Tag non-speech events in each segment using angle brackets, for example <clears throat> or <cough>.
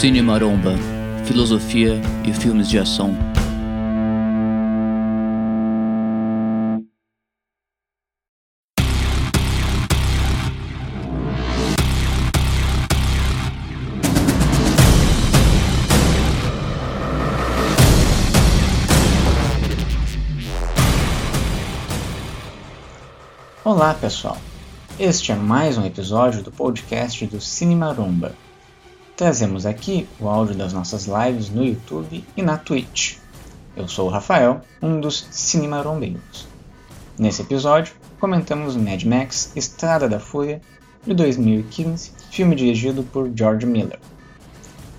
Cine Maromba, filosofia e filmes de ação. Olá pessoal, este é mais um episódio do podcast do Cine Maromba. Trazemos aqui o áudio das nossas lives no YouTube e na Twitch. Eu sou o Rafael, um dos cinemarombeiros. Nesse episódio, comentamos Mad Max Estrada da Fúria, de 2015, filme dirigido por George Miller.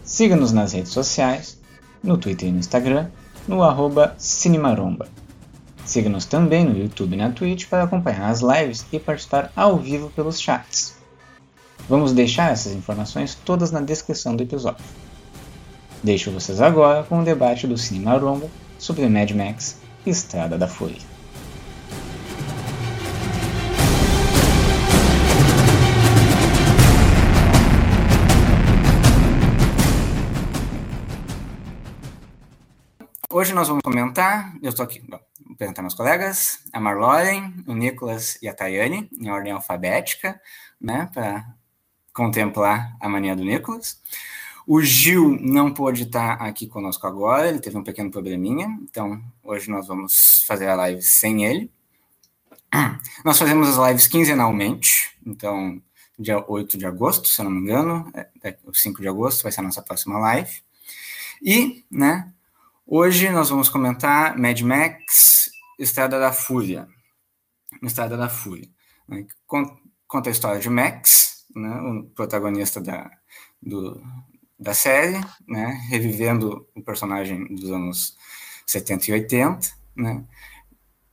Siga-nos nas redes sociais, no Twitter e no Instagram, no arroba Cinemaromba. Siga-nos também no YouTube e na Twitch para acompanhar as lives e participar ao vivo pelos chats. Vamos deixar essas informações todas na descrição do episódio. Deixo vocês agora com o debate do Cine Maromba sobre Mad Max Estrada da Fúria. Hoje nós vamos comentar, eu estou aqui, vou apresentar meus colegas, a Marloren, o Nicolas e a Tayane, em ordem alfabética, né, para contemplar a mania do Nicolas. O Gil não pôde estar aqui conosco agora, ele teve um pequeno probleminha, então hoje nós vamos fazer a live sem ele. <clears throat> Nós fazemos as lives quinzenalmente, então dia 8 de agosto, se eu não me engano, é, é, o 5 de agosto vai ser a nossa próxima live. E, né, hoje nós vamos comentar Mad Max, Estrada da Fúria. Estrada da Fúria. Né, conta a história de Max, né, o protagonista da, do, da série, né, revivendo o personagem dos anos 70 e 80, né,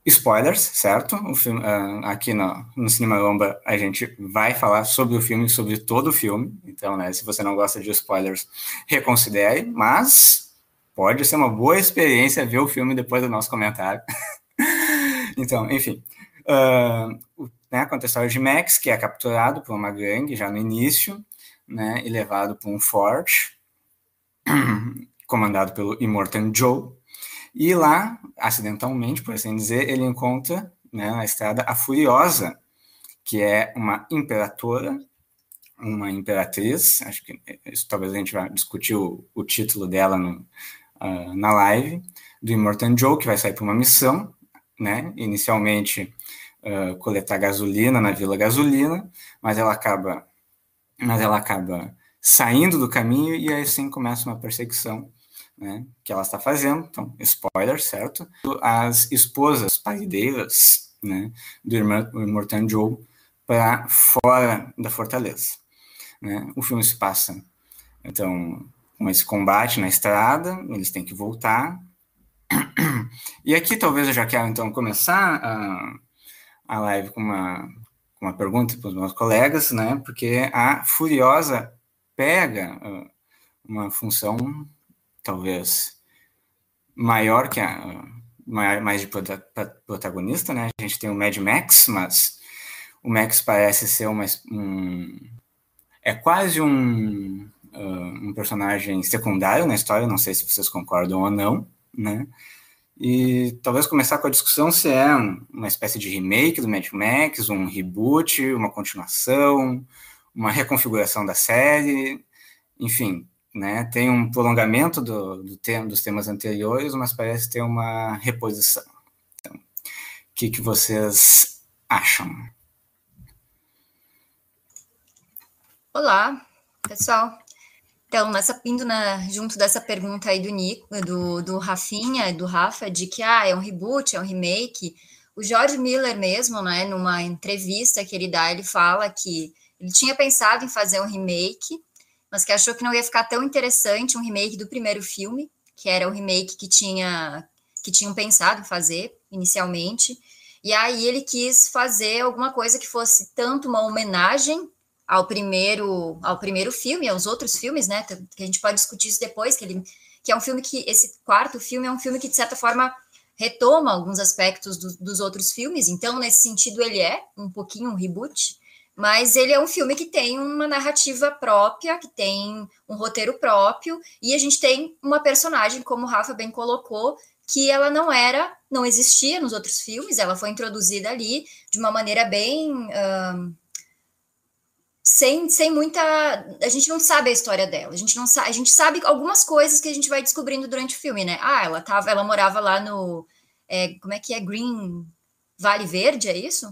spoilers, certo? O filme, uh, aqui no, no Cinema Lomba a gente vai falar sobre o filme, sobre todo o filme, então, né, se você não gosta de spoilers, reconsidere, mas pode ser uma boa experiência ver o filme depois do nosso comentário. <laughs> então, enfim, uh, né, conta a história de Max, que é capturado por uma gangue já no início, né, e levado para um forte, <clears throat> comandado pelo Immortan Joe, e lá, acidentalmente, por assim dizer, ele encontra né, na estrada a Furiosa, que é uma imperatora, uma imperatriz, acho que isso, talvez a gente vá discutir o, o título dela no, uh, na live, do Immortan Joe, que vai sair para uma missão, né, inicialmente uh, coletar gasolina na Vila Gasolina, mas ela acaba, mas ela acaba saindo do caminho e aí sim começa uma perseguição né, que ela está fazendo. Então, spoiler, certo? As esposas parideiras né, do Immortan Joe para fora da fortaleza. Né? O filme se passa, então, com esse combate na estrada, eles têm que voltar. <clears throat> E aqui talvez eu já quero então começar a, a live com uma, com uma pergunta para os meus colegas, né? Porque a Furiosa pega uh, uma função talvez maior que a mais de protagonista, né? A gente tem o Mad Max, mas o Max parece ser uma, um é quase um uh, um personagem secundário na história, não sei se vocês concordam ou não, né? E talvez começar com a discussão se é uma espécie de remake do Mad Max, um reboot, uma continuação, uma reconfiguração da série, enfim, né? Tem um prolongamento do, do tema, dos temas anteriores, mas parece ter uma reposição. Então, o que, que vocês acham? Olá, pessoal. Então, nessa, indo na, junto dessa pergunta aí do Nico, do, do Rafinha, do Rafa, de que ah, é um reboot, é um remake, o George Miller mesmo, né, numa entrevista que ele dá, ele fala que ele tinha pensado em fazer um remake, mas que achou que não ia ficar tão interessante um remake do primeiro filme, que era o remake que tinha que tinham pensado fazer inicialmente. E aí ele quis fazer alguma coisa que fosse tanto uma homenagem ao primeiro ao primeiro filme, aos outros filmes, né? Que a gente pode discutir isso depois, que ele que é um filme que esse quarto filme é um filme que de certa forma retoma alguns aspectos do, dos outros filmes. Então, nesse sentido, ele é um pouquinho um reboot, Mas ele é um filme que tem uma narrativa própria, que tem um roteiro próprio, e a gente tem uma personagem, como o Rafa bem colocou, que ela não era, não existia nos outros filmes, ela foi introduzida ali de uma maneira bem. Sem, sem muita. A gente não sabe a história dela. A gente não sabe. A gente sabe algumas coisas que a gente vai descobrindo durante o filme, né? Ah, ela tava, ela morava lá no. É, como é que é? Green Vale Verde, é isso?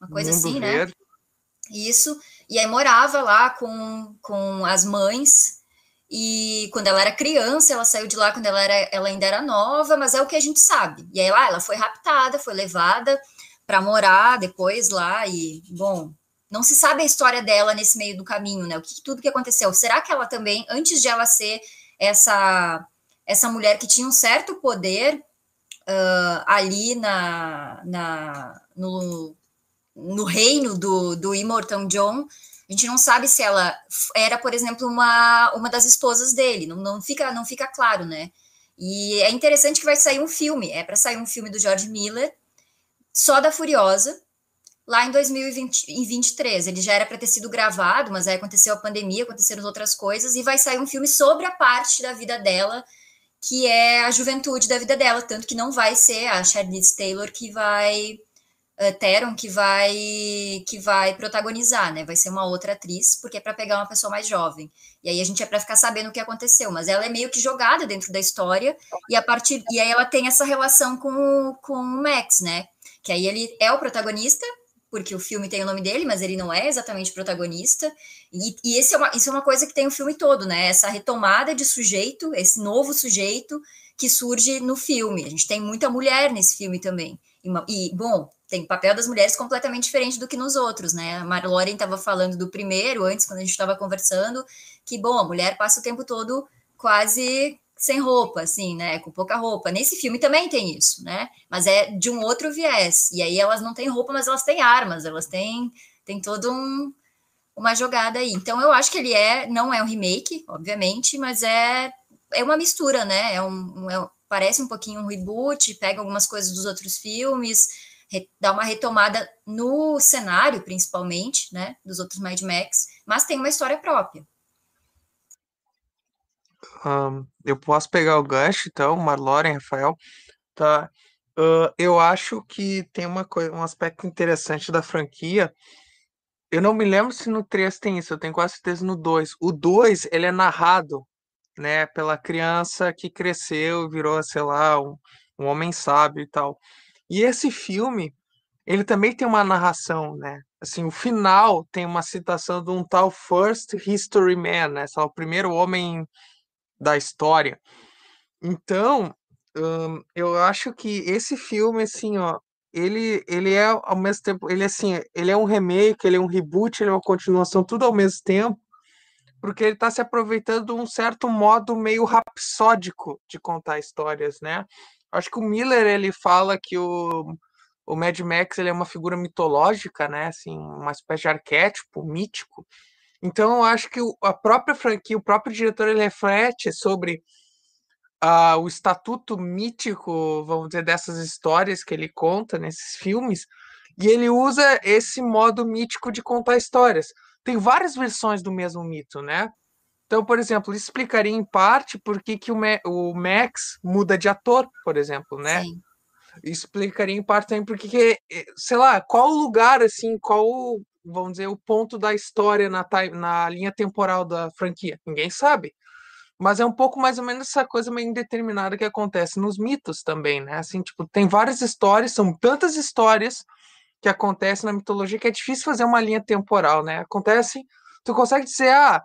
Uma coisa Mundo assim, né? Verde. né? Isso. E aí morava lá com, com as mães. E quando ela era criança, ela saiu de lá quando ela, era, ela ainda era nova, mas é o que a gente sabe. E aí lá ela foi raptada, foi levada para morar depois lá. E, bom, não se sabe a história dela nesse meio do caminho, né? O que tudo que aconteceu. Será que ela também, antes de ela ser essa essa mulher que tinha um certo poder uh, ali na, na no, no reino do, do Immortan John, a gente não sabe se ela era, por exemplo, uma, uma das esposas dele. Não, não fica não fica claro, né? E é interessante que vai sair um filme. É para sair um filme do George Miller só da Furiosa lá em 2023. Ele já era para ter sido gravado, mas aí aconteceu a pandemia, aconteceram outras coisas, e vai sair um filme sobre a parte da vida dela, que é a juventude da vida dela, tanto que não vai ser a Charlize Taylor que vai uh, Teron que vai que vai protagonizar, né? Vai ser uma outra atriz, porque é para pegar uma pessoa mais jovem. E aí a gente é para ficar sabendo o que aconteceu, mas ela é meio que jogada dentro da história e a partir e aí ela tem essa relação com com o Max, né? Que aí ele é o protagonista, porque o filme tem o nome dele, mas ele não é exatamente protagonista. E, e esse é uma, isso é uma coisa que tem o filme todo, né? Essa retomada de sujeito, esse novo sujeito que surge no filme. A gente tem muita mulher nesse filme também. E, bom, tem papel das mulheres completamente diferente do que nos outros, né? A Marloren estava falando do primeiro, antes, quando a gente estava conversando, que, bom, a mulher passa o tempo todo quase sem roupa, assim, né? Com pouca roupa. Nesse filme também tem isso, né? Mas é de um outro viés. E aí elas não têm roupa, mas elas têm armas, elas têm, têm todo um, uma jogada aí. Então eu acho que ele é, não é um remake, obviamente, mas é, é uma mistura, né? É um, é, parece um pouquinho um reboot, pega algumas coisas dos outros filmes, re, dá uma retomada no cenário, principalmente, né? Dos outros Mad Max, mas tem uma história própria. Um, eu posso pegar o gancho, então, Marloren, Rafael. Tá. Uh, eu acho que tem uma coisa, um aspecto interessante da franquia. Eu não me lembro se no 3 tem isso, eu tenho quase certeza no 2. O 2, ele é narrado, né, pela criança que cresceu virou, sei lá, um, um homem sábio e tal. E esse filme, ele também tem uma narração, né? Assim, o final tem uma citação de um tal First History Man, né? Só o primeiro homem da história. Então, hum, eu acho que esse filme, assim, ó, ele, ele é ao mesmo tempo, ele assim, ele é um remake, ele é um reboot, ele é uma continuação, tudo ao mesmo tempo, porque ele está se aproveitando de um certo modo meio rapsódico de contar histórias, né? Acho que o Miller ele fala que o, o Mad Max ele é uma figura mitológica, né? Assim, uma espécie de arquétipo mítico. Então, eu acho que a própria franquia, o próprio diretor, ele reflete sobre uh, o estatuto mítico, vamos dizer, dessas histórias que ele conta nesses filmes, e ele usa esse modo mítico de contar histórias. Tem várias versões do mesmo mito, né? Então, por exemplo, isso explicaria em parte por que, que o, Ma o Max muda de ator, por exemplo, né? Sim. Explicaria em parte também porque, eh, sei lá, qual lugar, assim, qual vamos dizer, o ponto da história na, na linha temporal da franquia? Ninguém sabe. Mas é um pouco mais ou menos essa coisa meio indeterminada que acontece nos mitos também, né? Assim, tipo, tem várias histórias, são tantas histórias que acontecem na mitologia que é difícil fazer uma linha temporal, né? Acontece, tu consegue dizer, ah,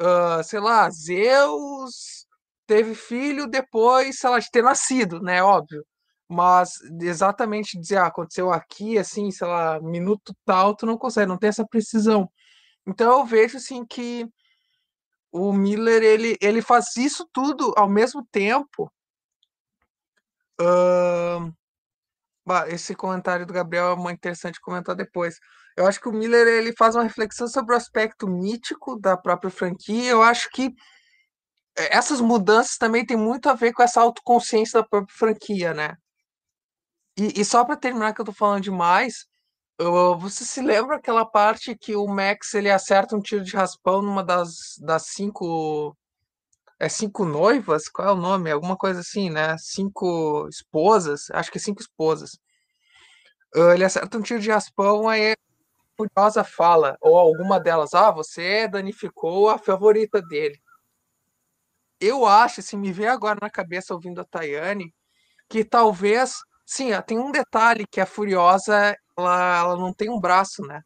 uh, sei lá, Zeus teve filho depois, sei lá, de ter nascido, né? Óbvio mas exatamente dizer, ah, aconteceu aqui, assim, sei lá, minuto tal, tu não consegue, não tem essa precisão. Então eu vejo, assim, que o Miller, ele, ele faz isso tudo ao mesmo tempo. Uh, esse comentário do Gabriel é muito interessante comentar depois. Eu acho que o Miller ele faz uma reflexão sobre o aspecto mítico da própria franquia. Eu acho que eh, essas mudanças também têm muito a ver com essa autoconsciência da própria franquia, né? E, e só para terminar, que eu tô falando demais, você se lembra aquela parte que o Max ele acerta um tiro de raspão numa das, das cinco. É cinco noivas? Qual é o nome? Alguma coisa assim, né? Cinco esposas? Acho que é cinco esposas. Ele acerta um tiro de raspão, aí a Furiosa fala, ou alguma delas, ah, você danificou a favorita dele. Eu acho, se me vê agora na cabeça ouvindo a Tayane, que talvez. Sim, tem um detalhe que a Furiosa ela, ela não tem um braço, né?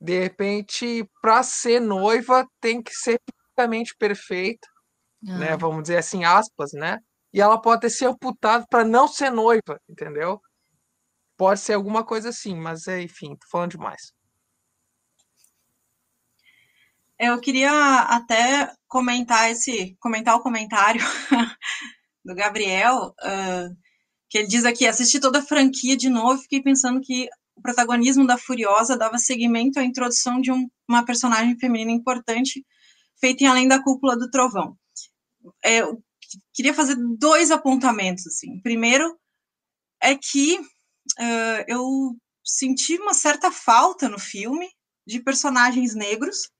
De repente, para ser noiva, tem que ser fisicamente perfeita, ah. né? Vamos dizer assim, aspas, né? E ela pode ter sido amputada para não ser noiva, entendeu? Pode ser alguma coisa assim, mas é, enfim, tô falando demais. Eu queria até comentar esse, comentar o comentário <laughs> do Gabriel, uh, que ele diz aqui, assisti toda a franquia de novo, fiquei pensando que o protagonismo da Furiosa dava seguimento à introdução de um, uma personagem feminina importante, feita em Além da Cúpula do Trovão. É, eu queria fazer dois apontamentos, assim. Primeiro é que uh, eu senti uma certa falta no filme de personagens negros.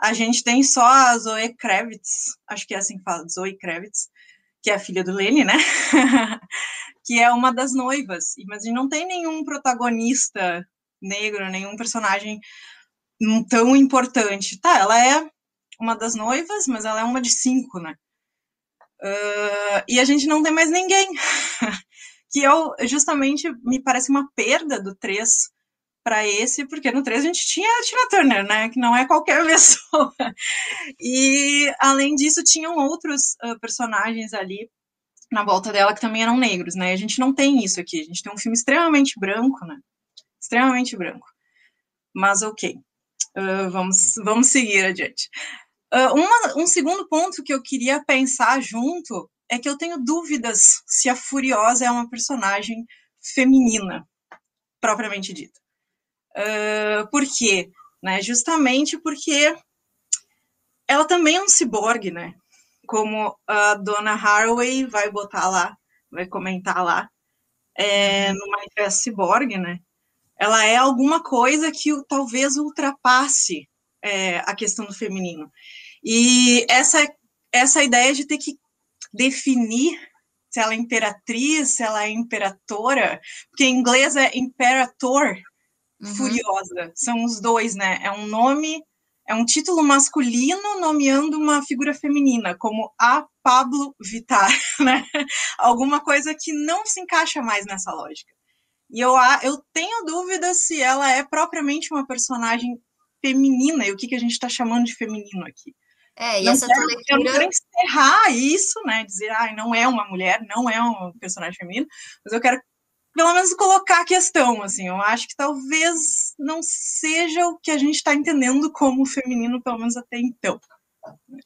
A gente tem só a Zoe Kravitz, acho que é assim que fala, Zoe Kravitz, que é a filha do Lenny, né? <laughs> que é uma das noivas. Mas não tem nenhum protagonista negro, nenhum personagem tão importante. Tá, ela é uma das noivas, mas ela é uma de cinco, né? Uh, e a gente não tem mais ninguém. <laughs> que eu, justamente, me parece uma perda do 3 para esse, porque no 3 a gente tinha a Tina Turner, né, que não é qualquer <laughs> pessoa. E, além disso, tinham outros uh, personagens ali na volta dela que também eram negros, né, a gente não tem isso aqui, a gente tem um filme extremamente branco, né, extremamente branco. Mas, ok, uh, vamos, vamos seguir adiante. Uh, uma, um segundo ponto que eu queria pensar junto é que eu tenho dúvidas se a Furiosa é uma personagem feminina, propriamente dita. Uh, por quê? Né? Justamente porque ela também é um ciborgue, né? Como a dona Haraway vai botar lá, vai comentar lá, é, no Manifesto Ciborgue, né? Ela é alguma coisa que talvez ultrapasse é, a questão do feminino. E essa, essa ideia de ter que definir se ela é imperatriz, se ela é imperatora, porque em inglês é imperator, uhum. furiosa, são os dois, né? É um nome, é um título masculino nomeando uma figura feminina, como a Pablo Vittar, <laughs> né? Alguma coisa que não se encaixa mais nessa lógica. E eu, eu tenho dúvidas se ela é propriamente uma personagem feminina, e o que, que a gente está chamando de feminino aqui. É, e não essa quero, leitura... Eu não quero encerrar isso, né? Dizer, ah, não é uma mulher, não é um personagem feminino, mas eu quero pelo menos colocar a questão, assim, eu acho que talvez não seja o que a gente está entendendo como feminino, pelo menos até então.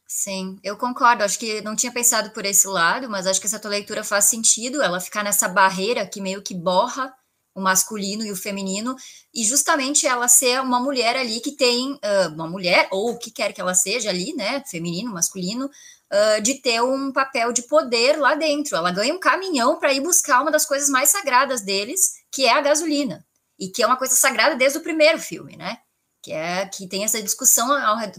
Sim, eu concordo. Acho que não tinha pensado por esse lado, mas acho que essa tua leitura faz sentido. Ela ficar nessa barreira que meio que borra o masculino e o feminino, e justamente ela ser uma mulher ali que tem, uh, uma mulher, ou o que quer que ela seja ali, né, feminino, masculino, uh, de ter um papel de poder lá dentro. Ela ganha um caminhão para ir buscar uma das coisas mais sagradas deles, que é a gasolina, e que é uma coisa sagrada desde o primeiro filme, né, que é que tem essa discussão,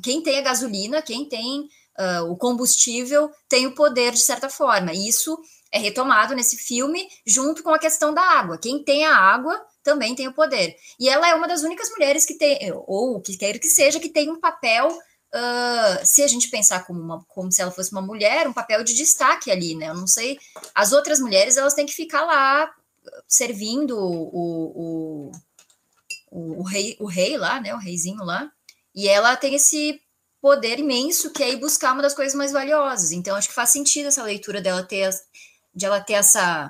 quem tem a gasolina, quem tem uh, o combustível, tem o poder de certa forma, e isso é retomado nesse filme junto com a questão da água. Quem tem a água também tem o poder. E ela é uma das únicas mulheres que tem, ou que quer que seja, que tem um papel, uh, se a gente pensar como, uma, como se ela fosse uma mulher, um papel de destaque ali, né? Eu não sei. As outras mulheres, elas têm que ficar lá servindo o, o, o, o rei, o rei lá, né? O reizinho lá. E ela tem esse poder imenso que é ir buscar uma das coisas mais valiosas. Então, acho que faz sentido essa leitura dela ter de ela ter essa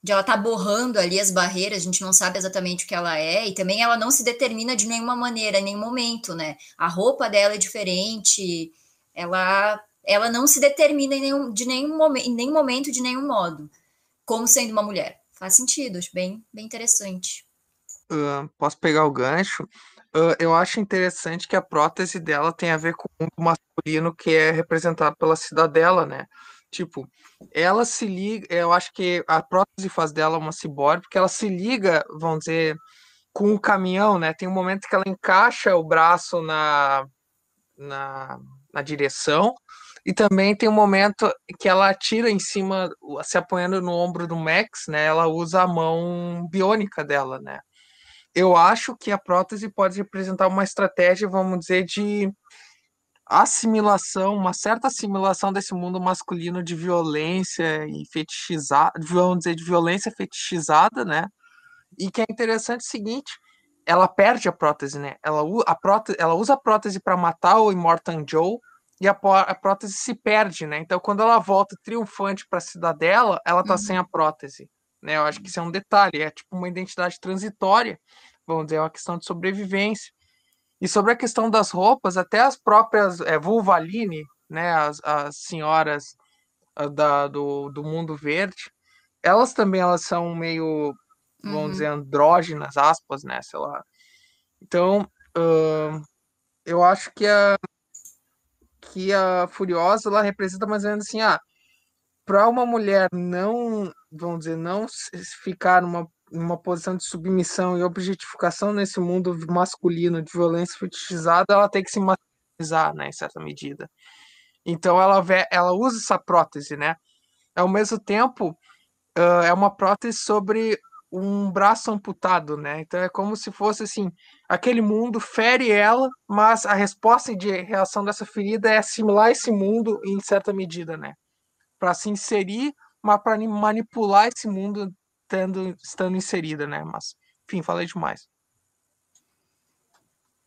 de ela estar tá borrando ali as barreiras, a gente não sabe exatamente o que ela é, e também ela não se determina de nenhuma maneira, em nenhum momento, né? A roupa dela é diferente, ela ela não se determina em nenhum, de nenhum momento, em nenhum momento, de nenhum modo, como sendo uma mulher. Faz sentido, acho bem, bem interessante. Uh, posso pegar o gancho? Uh, eu acho interessante que a prótese dela tem a ver com o masculino que é representado pela cidadela, né? Tipo, ela se liga, eu acho que a prótese faz dela uma ciborgue, porque ela se liga, vamos dizer, com o caminhão, né? Tem um momento que ela encaixa o braço na, na, na direção, e também tem um momento que ela atira em cima, se apoiando no ombro do Max, né? Ela usa a mão biônica dela, né? Eu acho que a prótese pode representar uma estratégia, vamos dizer, de assimilação, uma certa assimilação desse mundo masculino de violência e fetichizada, vamos dizer, de violência fetichizada, né? E que é interessante o seguinte, ela perde a prótese, né? Ela, a prótese, ela usa a prótese para matar o Immortan Joe e a, a, prótese se perde, né? Então, quando ela volta triunfante para a cidadela, ela tá uhum. sem a prótese, né? Eu acho que isso é um detalhe, é tipo uma identidade transitória, vamos dizer, é uma questão de sobrevivência. E sobre a questão das roupas, até as próprias é, Vulvaline, né, as, as senhoras ah, da, do, do mundo verde, elas também elas são meio, vamos uhum. dizer, andrógenas, aspas, né, sei lá. Então, uh, eu acho que a, que a Furiosa, ela representa mais ou menos assim, ah, para uma mulher não, vamos dizer, não ficar numa uma posição de submissão e objetificação nesse mundo masculino de violência fetichizada, ela tem que se masculinizar, né, em certa medida. Então ela, ela usa essa prótese, né? Ao mesmo tempo, uh, é uma prótese sobre um braço amputado, né? Então é como se fosse assim, aquele mundo fere ela, mas a resposta de reação dessa ferida é assimilar esse mundo em certa medida, né? Para se inserir, mas para manipular esse mundo tendo, estando inserida, né? Mas, enfim, falei demais.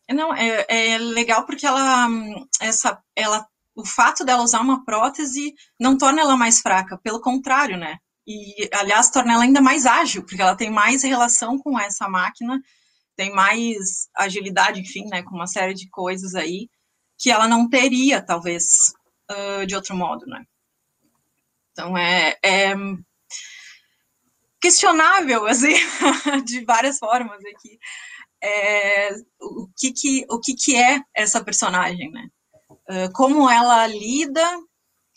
Não, é, é legal porque ela, essa, ela, o fato dela usar uma prótese não torna ela mais fraca, pelo contrário, né? E, aliás, torna ela ainda mais ágil, porque ela tem mais relação com essa máquina, tem mais agilidade, enfim, né? Com uma série de coisas aí que ela não teria, talvez, uh, de outro modo, né? Então, é, é questionável, assim, <laughs> de várias formas aqui. É, o que que, o que que é essa personagem, né? Uh, como ela lida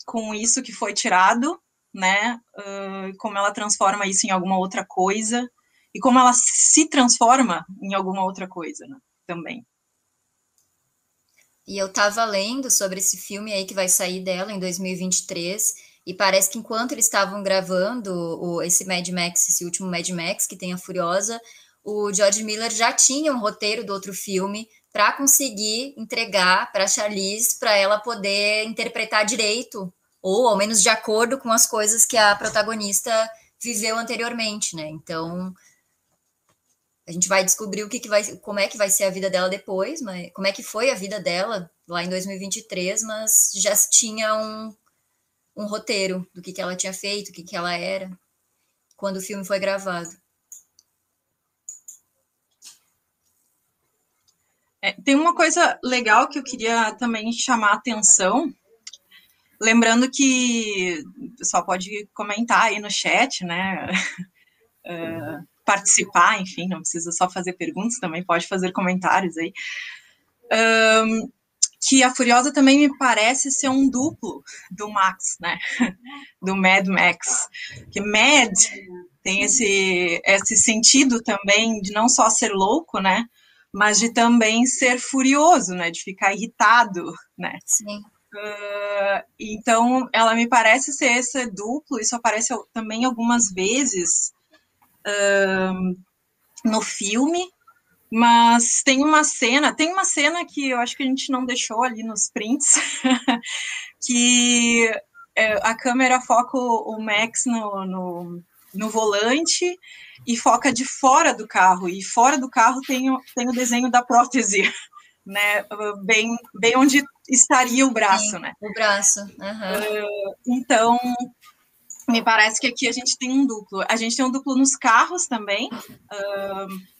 com isso que foi tirado, né? Uh, como ela transforma isso em alguma outra coisa e como ela se transforma em alguma outra coisa, né? Também. E eu tava lendo sobre esse filme aí que vai sair dela em 2023 e parece que enquanto eles estavam gravando o, esse Mad Max, esse último Mad Max, que tem a Furiosa, o George Miller já tinha um roteiro do outro filme para conseguir entregar para Charlize para ela poder interpretar direito, ou ao menos de acordo com as coisas que a protagonista viveu anteriormente, né? Então a gente vai descobrir o que, que vai, como é que vai ser a vida dela depois, mas como é que foi a vida dela lá em 2023, mas já tinha um um roteiro do que, que ela tinha feito, o que, que ela era, quando o filme foi gravado. É, tem uma coisa legal que eu queria também chamar a atenção, lembrando que o pessoal pode comentar aí no chat, né? uh, <laughs> participar, enfim, não precisa só fazer perguntas, também pode fazer comentários aí. Um, que a Furiosa também me parece ser um duplo do Max, né? Do Mad Max. Que Mad tem esse, esse sentido também de não só ser louco, né? Mas de também ser furioso, né? De ficar irritado, né? Sim. Uh, então, ela me parece ser esse duplo, isso aparece também algumas vezes uh, no filme, mas tem uma cena, tem uma cena que eu acho que a gente não deixou ali nos prints, <laughs> que é, a câmera foca o, Max no, no, no, volante e foca de fora do carro, e fora do carro tem, o, tem o desenho da prótese, <laughs> né, bem, bem onde estaria o braço, Sim, né. O braço, uhum. uh, então, me parece que aqui a gente tem um duplo, a gente tem um duplo nos carros também, uh,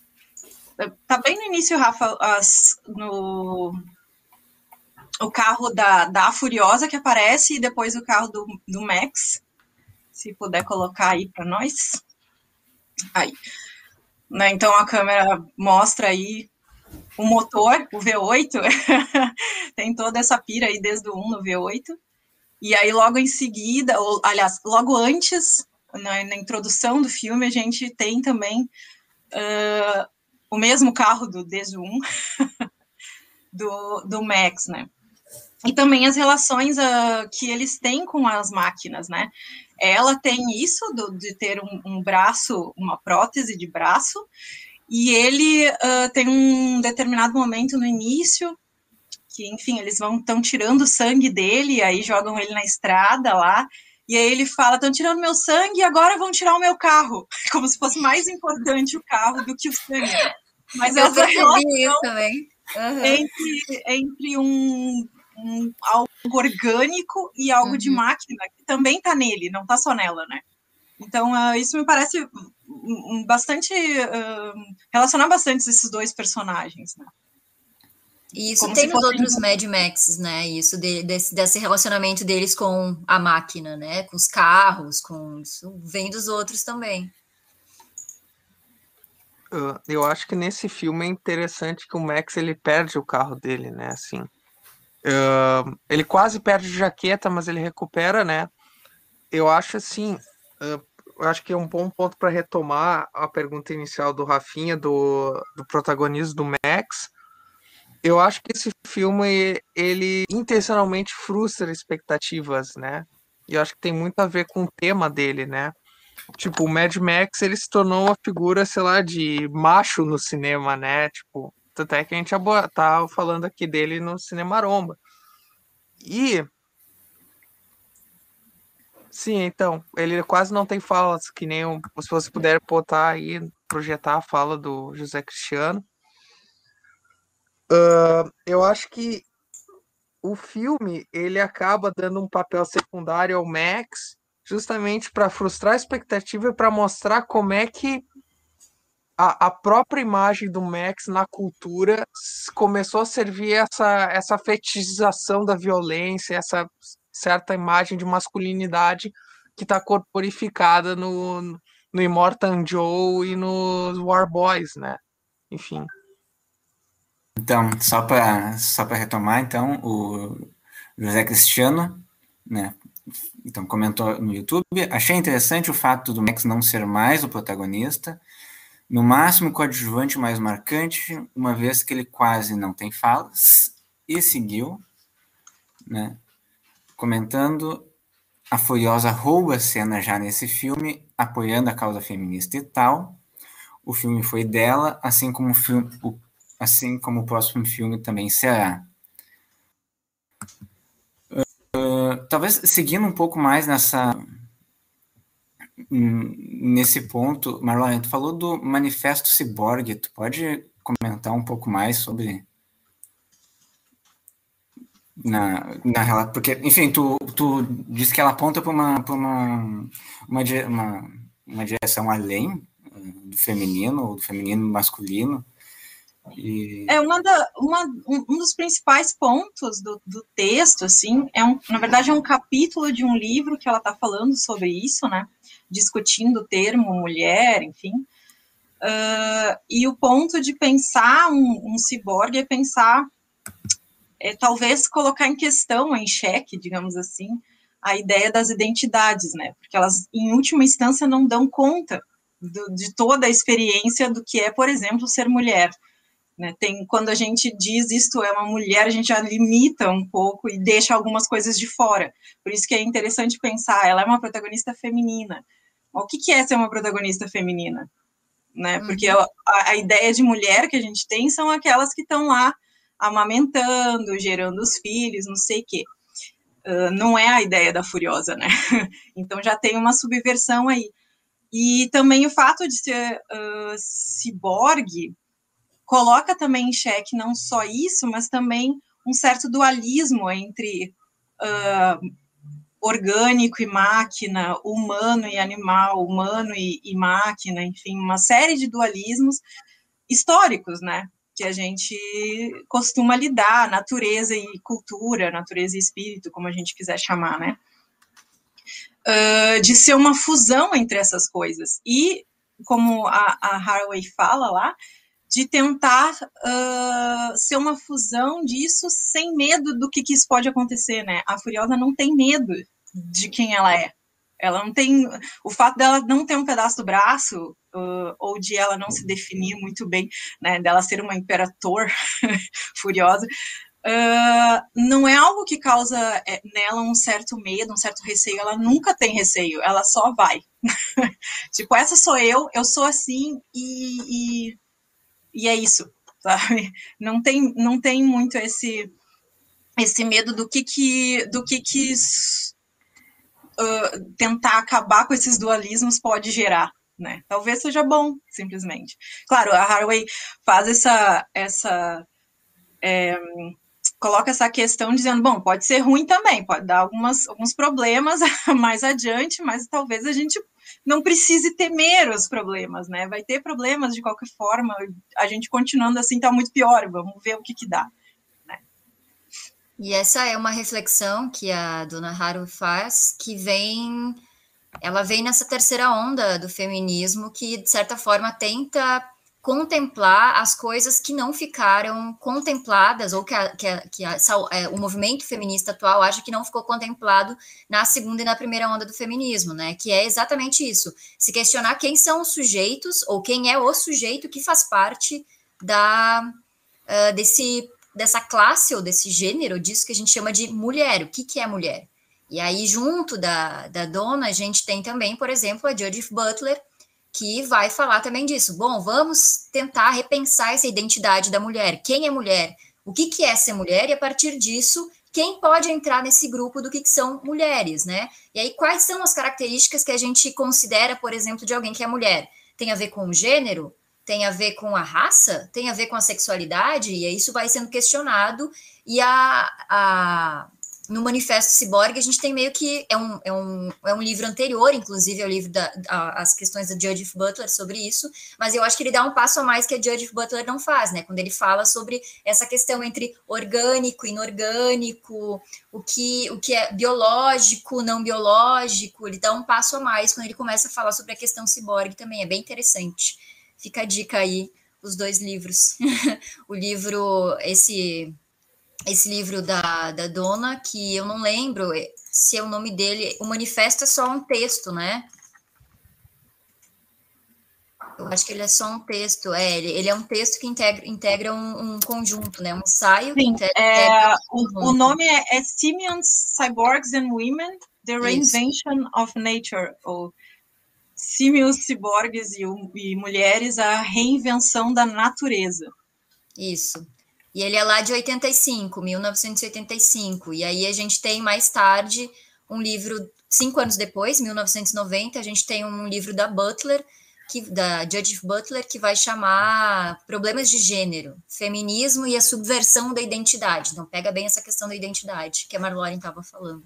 Tá bem no início, Rafa, as, no o carro da, da Furiosa que aparece e depois o carro do, do Max. Se puder colocar aí para nós. Aí. Né, então a câmera mostra aí o motor, o V8. <laughs> Tem toda essa pira aí desde o 1 no V8. E aí, logo em seguida, ou, aliás, logo antes, na, na introdução do filme, a gente tem também o mesmo carro do D1, <laughs> do, do Max, né? E também as relações uh, que eles têm com as máquinas, né? Ela tem isso do, de ter um, um, braço, uma prótese de braço, e ele uh, tem um determinado momento no início que, enfim, eles vão estão tirando sangue dele, aí jogam ele na estrada lá, e aí ele fala: estão tirando meu sangue e agora vão tirar o meu carro, <laughs> como se fosse mais importante o carro do que o sangue. Mas eu essa relação isso também. Uhum. Entre, entre um, um, algo orgânico e algo uhum. de máquina, que também está nele, não está só nela, né? Então, uh, isso me parece bastante. Uh, relacionar bastante esses dois personagens, né? E isso Como tem nos outros Mad Max, né? Isso de, desse, desse relacionamento deles com a máquina, né? Com os carros, com isso vem dos outros também. Eu acho que nesse filme é interessante que o Max ele perde o carro dele, né? Assim, uh, ele quase perde a jaqueta, mas ele recupera, né? Eu acho assim, uh, eu acho que é um bom ponto para retomar a pergunta inicial do Rafinha do, do protagonismo do Max eu acho que esse filme ele intencionalmente frustra expectativas, né? E eu acho que tem muito a ver com o tema dele, né? Tipo, o Mad Max ele se tornou uma figura, sei lá, de macho no cinema, né? Tipo, até que a gente tá falando aqui dele no Cinema Aromba. E Sim, então, ele quase não tem falas, que nem se você puder botar aí, projetar a fala do José Cristiano. Uh, eu acho que o filme ele acaba dando um papel secundário ao Max justamente para frustrar a expectativa e para mostrar como é que a, a, própria imagem do Max na cultura começou a servir essa, essa fetichização da violência, essa certa imagem de masculinidade que está corporificada no, no Immortan Joe e nos War Boys, né? Enfim. Então, só para só retomar, então, o José Cristiano, né, então comentou no YouTube, achei interessante o fato do Max não ser mais o protagonista, no máximo coadjuvante mais marcante, uma vez que ele quase não tem falas, e seguiu, né, comentando a Furiosa rouba a cena já nesse filme, apoiando a causa feminista e tal. O filme foi dela, assim como o, filme, o assim como o próximo filme também será. Uh, talvez seguindo um pouco mais nessa nesse ponto, Marlon, tu falou do Manifesto Cyborg, tu pode comentar um pouco mais sobre na, na porque enfim, tu, tu disse que ela aponta para uma, uma, uma, uma, uma direção além do feminino ou do feminino masculino e... É uma, da, uma um, dos principais pontos do, do texto, assim, é um, na verdade é um capítulo de um livro que ela está falando sobre isso, né? Discutindo o termo mulher, enfim. Uh, e o ponto de pensar um, um ciborgue é pensar, é, talvez colocar em questão, em xeque, digamos assim, a ideia das identidades, né? Porque elas, em última instância, não dão conta do, de toda a experiência do que é, por exemplo, ser mulher né? Tem, quando a gente diz isto é uma mulher, a gente já limita um pouco e deixa algumas coisas de fora. Por isso que é interessante pensar, ela é uma protagonista feminina. O que, que é ser uma protagonista feminina? Né? Uhum. Porque a, a, ideia de mulher que a gente tem são aquelas que estão lá amamentando, gerando os filhos, não sei o quê. Uh, não é a ideia da Furiosa, né? <laughs> então já tem uma subversão aí. E também o fato de ser uh, ciborgue, coloca também em xeque não só isso, mas também um certo dualismo entre uh, orgânico e máquina, humano e animal, humano e, e, máquina, enfim, uma série de dualismos históricos, né? Que a gente costuma lidar, natureza e cultura, natureza e espírito, como a gente quiser chamar, né? Uh, de ser uma fusão entre essas coisas. E, como a, a Haraway fala lá, de tentar uh, ser uma fusão disso sem medo do que, que isso pode acontecer, né? A Furiosa não tem medo de quem ela é. Ela não tem. O fato dela não ter um pedaço do braço, uh, ou de ela não se definir muito bem, né, dela ser uma imperator <laughs> furiosa, uh, não é algo que causa é, nela um certo medo, um certo receio. Ela nunca tem receio, ela só vai. <laughs> tipo, essa sou eu, eu sou assim e, e, e é isso, sabe? Não tem, não tem muito esse esse medo do que que do que que uh, tentar acabar com esses dualismos pode gerar, né? Talvez seja bom, simplesmente. Claro, a Haraway faz essa essa é, coloca essa questão dizendo, bom, pode ser ruim também, pode dar algumas, alguns problemas <laughs> mais adiante, mas talvez a gente não precise temer os problemas, né? Vai ter problemas de qualquer forma, a gente continuando assim está muito pior, vamos ver o que que dá. Né? E essa é uma reflexão que a dona Haru faz, que vem, ela vem nessa terceira onda do feminismo, que de certa forma tenta contemplar as coisas que não ficaram contempladas, ou que, a, que, a, que a, é, o movimento feminista atual acha que não ficou contemplado na segunda e na primeira onda do feminismo, né? Que é exatamente isso: se questionar quem são os sujeitos, ou quem é o sujeito que faz parte da, uh, desse, dessa classe ou desse gênero, disso que a gente chama de mulher. O que, que é mulher? E aí, junto da, da dona, a gente tem também, por exemplo, a Judith Butler que vai falar também disso. Bom, vamos tentar repensar essa identidade da mulher. Quem é mulher? O que, que é ser mulher? E a partir disso, quem pode entrar nesse grupo do que, que são mulheres, né? E aí, quais são as características que a gente considera, por exemplo, de alguém que é mulher? Tem a ver com o gênero? Tem a ver com a raça? Tem a ver com a sexualidade? E isso vai sendo questionado. E a, a, no Manifesto Ciborgue, a gente tem meio que. É um, é um, é um livro anterior, inclusive, ao livro da, a, as questões da Judith Butler sobre isso, mas eu acho que ele dá um passo a mais que a Judith Butler não faz, né? Quando ele fala sobre essa questão entre orgânico, inorgânico, o que, o que é biológico, não biológico, ele dá um passo a mais quando ele começa a falar sobre a questão ciborgue também. É bem interessante. Fica a dica aí, os dois livros. <laughs> o livro, esse esse livro da, da dona, que eu não lembro se é o nome dele. O manifesto é só um texto, né? Eu acho que ele é só um texto. É, ele, ele é um texto que integra, integra um, um conjunto, né? Um ensaio. Sim, integra, é, um o, nome é, é Simeon's Cyborgs and Women, The Reinvention Isso. of Nature, ou Símios, Ciborgues e, e Mulheres, a Reinvenção da Natureza. Isso. E ele é lá de 85, 1985. E aí a gente tem mais tarde um livro, cinco anos depois, 1990, a gente tem um livro da Butler, que, da Judith Butler, que vai chamar Problemas de Gênero, Feminismo e a Subversão da Identidade. Então, pega bem essa questão da identidade que a Marlene estava falando.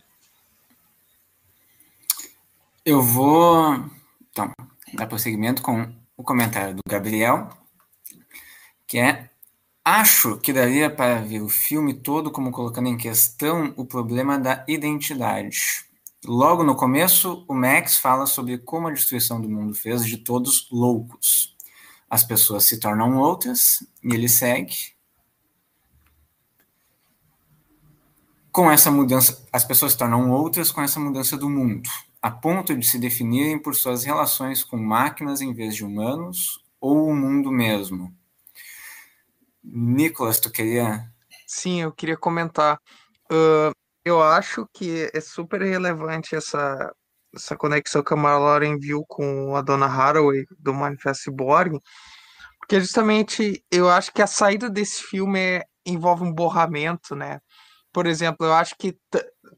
Eu vou, então, dar prosseguimento com o comentário do Gabriel, que é Acho que daria para ver o filme todo como colocando em questão o problema da identidade. Logo no começo, o Max fala sobre como a destruição do mundo fez de todos loucos. As pessoas se tornam outras, e ele segue. Com essa mudança, as pessoas se tornam outras com essa mudança do mundo, a ponto de se definirem por suas relações com máquinas em vez de humanos, ou o mundo mesmo Nicolas, tu queria. Sim, eu queria comentar. Uh, eu acho que é super relevante essa, essa conexão que a Marloren viu com a dona Haraway do Manifesto Borg, porque justamente eu acho que a saída desse filme é, envolve um borramento, né? Por exemplo, eu acho que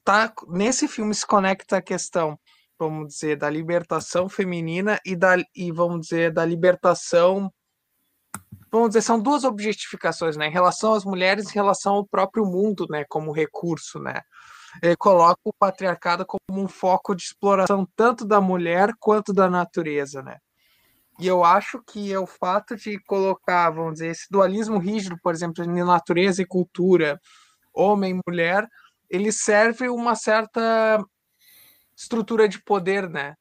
tá nesse filme se conecta a questão, vamos dizer, da libertação feminina e da e vamos dizer da libertação vamos dizer, são duas objetificações, né? Em relação às mulheres, em relação ao próprio mundo, né? Como recurso, né? Ele coloca o patriarcado como um foco de exploração tanto da mulher quanto da natureza, né? E eu acho que é o fato de colocar, vamos dizer, esse dualismo rígido, por exemplo, em natureza e cultura, homem e mulher, ele serve uma certa estrutura de poder, né?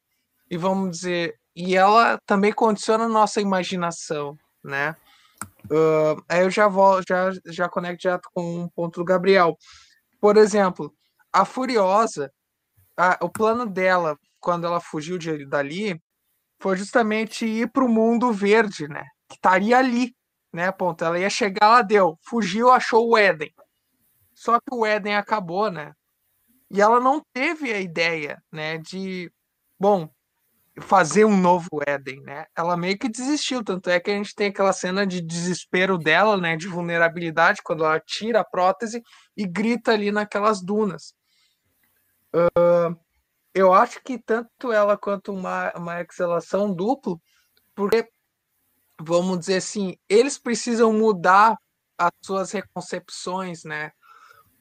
E vamos dizer, e ela também condiciona a nossa imaginação, né? Uh, aí eu já volto, já, já conecto já com um ponto do Gabriel. Por exemplo, a Furiosa, a, o plano dela, quando ela fugiu de, dali, foi justamente ir para o mundo verde, né? Que estaria ali, né? Ponto. Ela ia chegar lá, deu. Fugiu, achou o Éden. Só que o Éden acabou, né? E ela não teve a ideia, né? De, bom, fazer um novo Éden, né? Ela meio que desistiu, tanto é que a gente tem aquela cena de desespero dela, né, de vulnerabilidade, quando ela tira a prótese e grita ali naquelas dunas. Uh, eu acho que tanto ela quanto uma, uma exalação duplo, porque, vamos dizer assim, eles precisam mudar as suas reconcepções, né?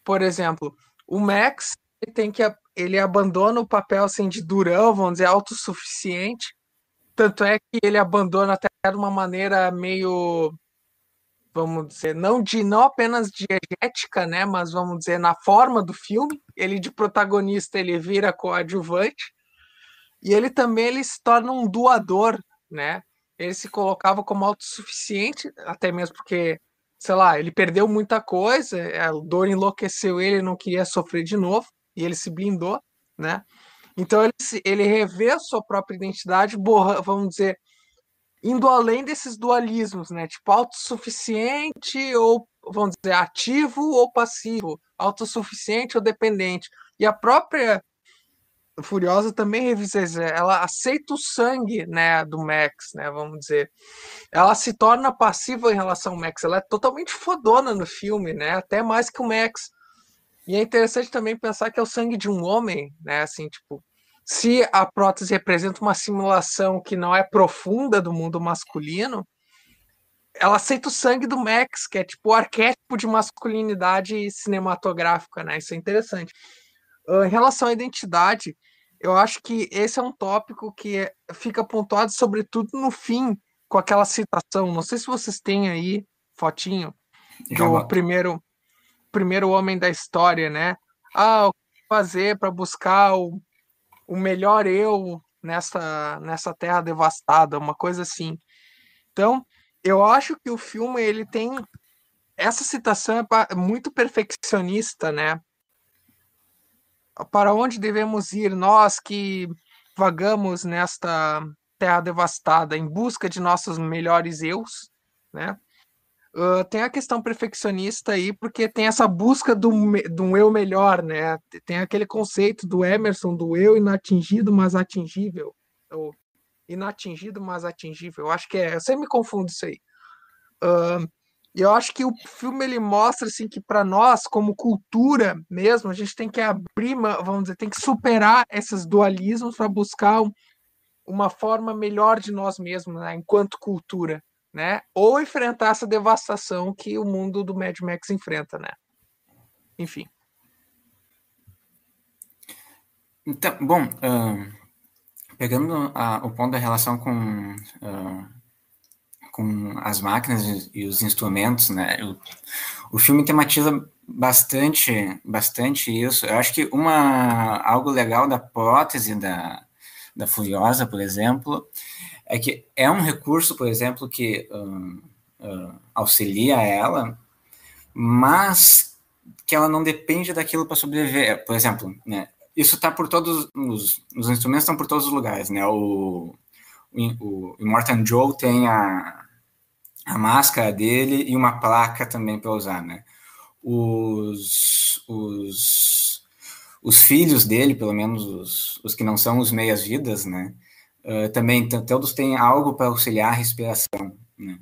Por exemplo, o Max tem que ele abandona o papel assim de durão, vamos dizer, autossuficiente. Tanto é que ele abandona até de uma maneira meio vamos dizer, não de não apenas de ética, né, mas vamos dizer na forma do filme, ele de protagonista ele vira coadjuvante e ele também ele se torna um doador, né? Ele se colocava como autossuficiente, até mesmo porque, sei lá, ele perdeu muita coisa, a dor enlouqueceu ele, não queria sofrer de novo e ele se blindou, né? Então ele, ele revê a sua própria identidade, borra, vamos dizer, indo além desses dualismos, né? Tipo, autossuficiente ou, vamos dizer, ativo ou passivo, autossuficiente ou dependente. E a própria Furiosa também revisa, ela aceita o sangue, né, do Max, né, vamos dizer. Ela se torna passiva em relação ao Max, ela é totalmente fodona no filme, né, até mais que o Max. E é interessante também pensar que é o sangue de um homem, né? Assim, tipo, se a prótese representa uma simulação que não é profunda do mundo masculino, ela aceita o sangue do Max, que é tipo o arquétipo de masculinidade cinematográfica, né? Isso é interessante. Uh, em relação à identidade, eu acho que esse é um tópico que fica pontuado, sobretudo no fim, com aquela citação. Não sei se vocês têm aí fotinho do primeiro primeiro homem da história, né? Ah, o que fazer para buscar o, o melhor eu nessa, nessa terra devastada, uma coisa assim. Então, eu acho que o filme ele tem essa citação é muito perfeccionista, né? Para onde devemos ir nós que vagamos nesta terra devastada em busca de nossos melhores eus, né? Uh, tem a questão perfeccionista aí, porque tem essa busca do, do eu melhor, né? Tem aquele conceito do Emerson, do eu inatingido, mas atingível. Ou inatingido, mas atingível. Eu acho que é. Eu sempre me confundo isso aí. Uh, eu acho que o filme ele mostra assim que para nós, como cultura mesmo, a gente tem que abrir, vamos dizer, tem que superar esses dualismos para buscar um, uma forma melhor de nós mesmos, né? enquanto cultura né? Ou enfrentar essa devastação que o mundo do Mad Max enfrenta, né? Enfim. Então, bom, uh, pegando a, o ponto da relação com, uh, com as máquinas e os instrumentos, né? O, o filme tematiza bastante, bastante isso. Eu acho que uma algo legal da prótese da, da Furiosa, por exemplo, é que é um recurso, por exemplo, que um, uh, auxilia ela, mas que ela não depende daquilo para sobreviver. Por exemplo, né, isso está por todos os, os instrumentos estão por todos os lugares, né? O, o, o Joe tem a, a máscara dele e uma placa também para usar, né? Os, os, os filhos dele, pelo menos os, os que não são os meias-vidas, né? Uh, também todos têm algo para auxiliar a respiração, né?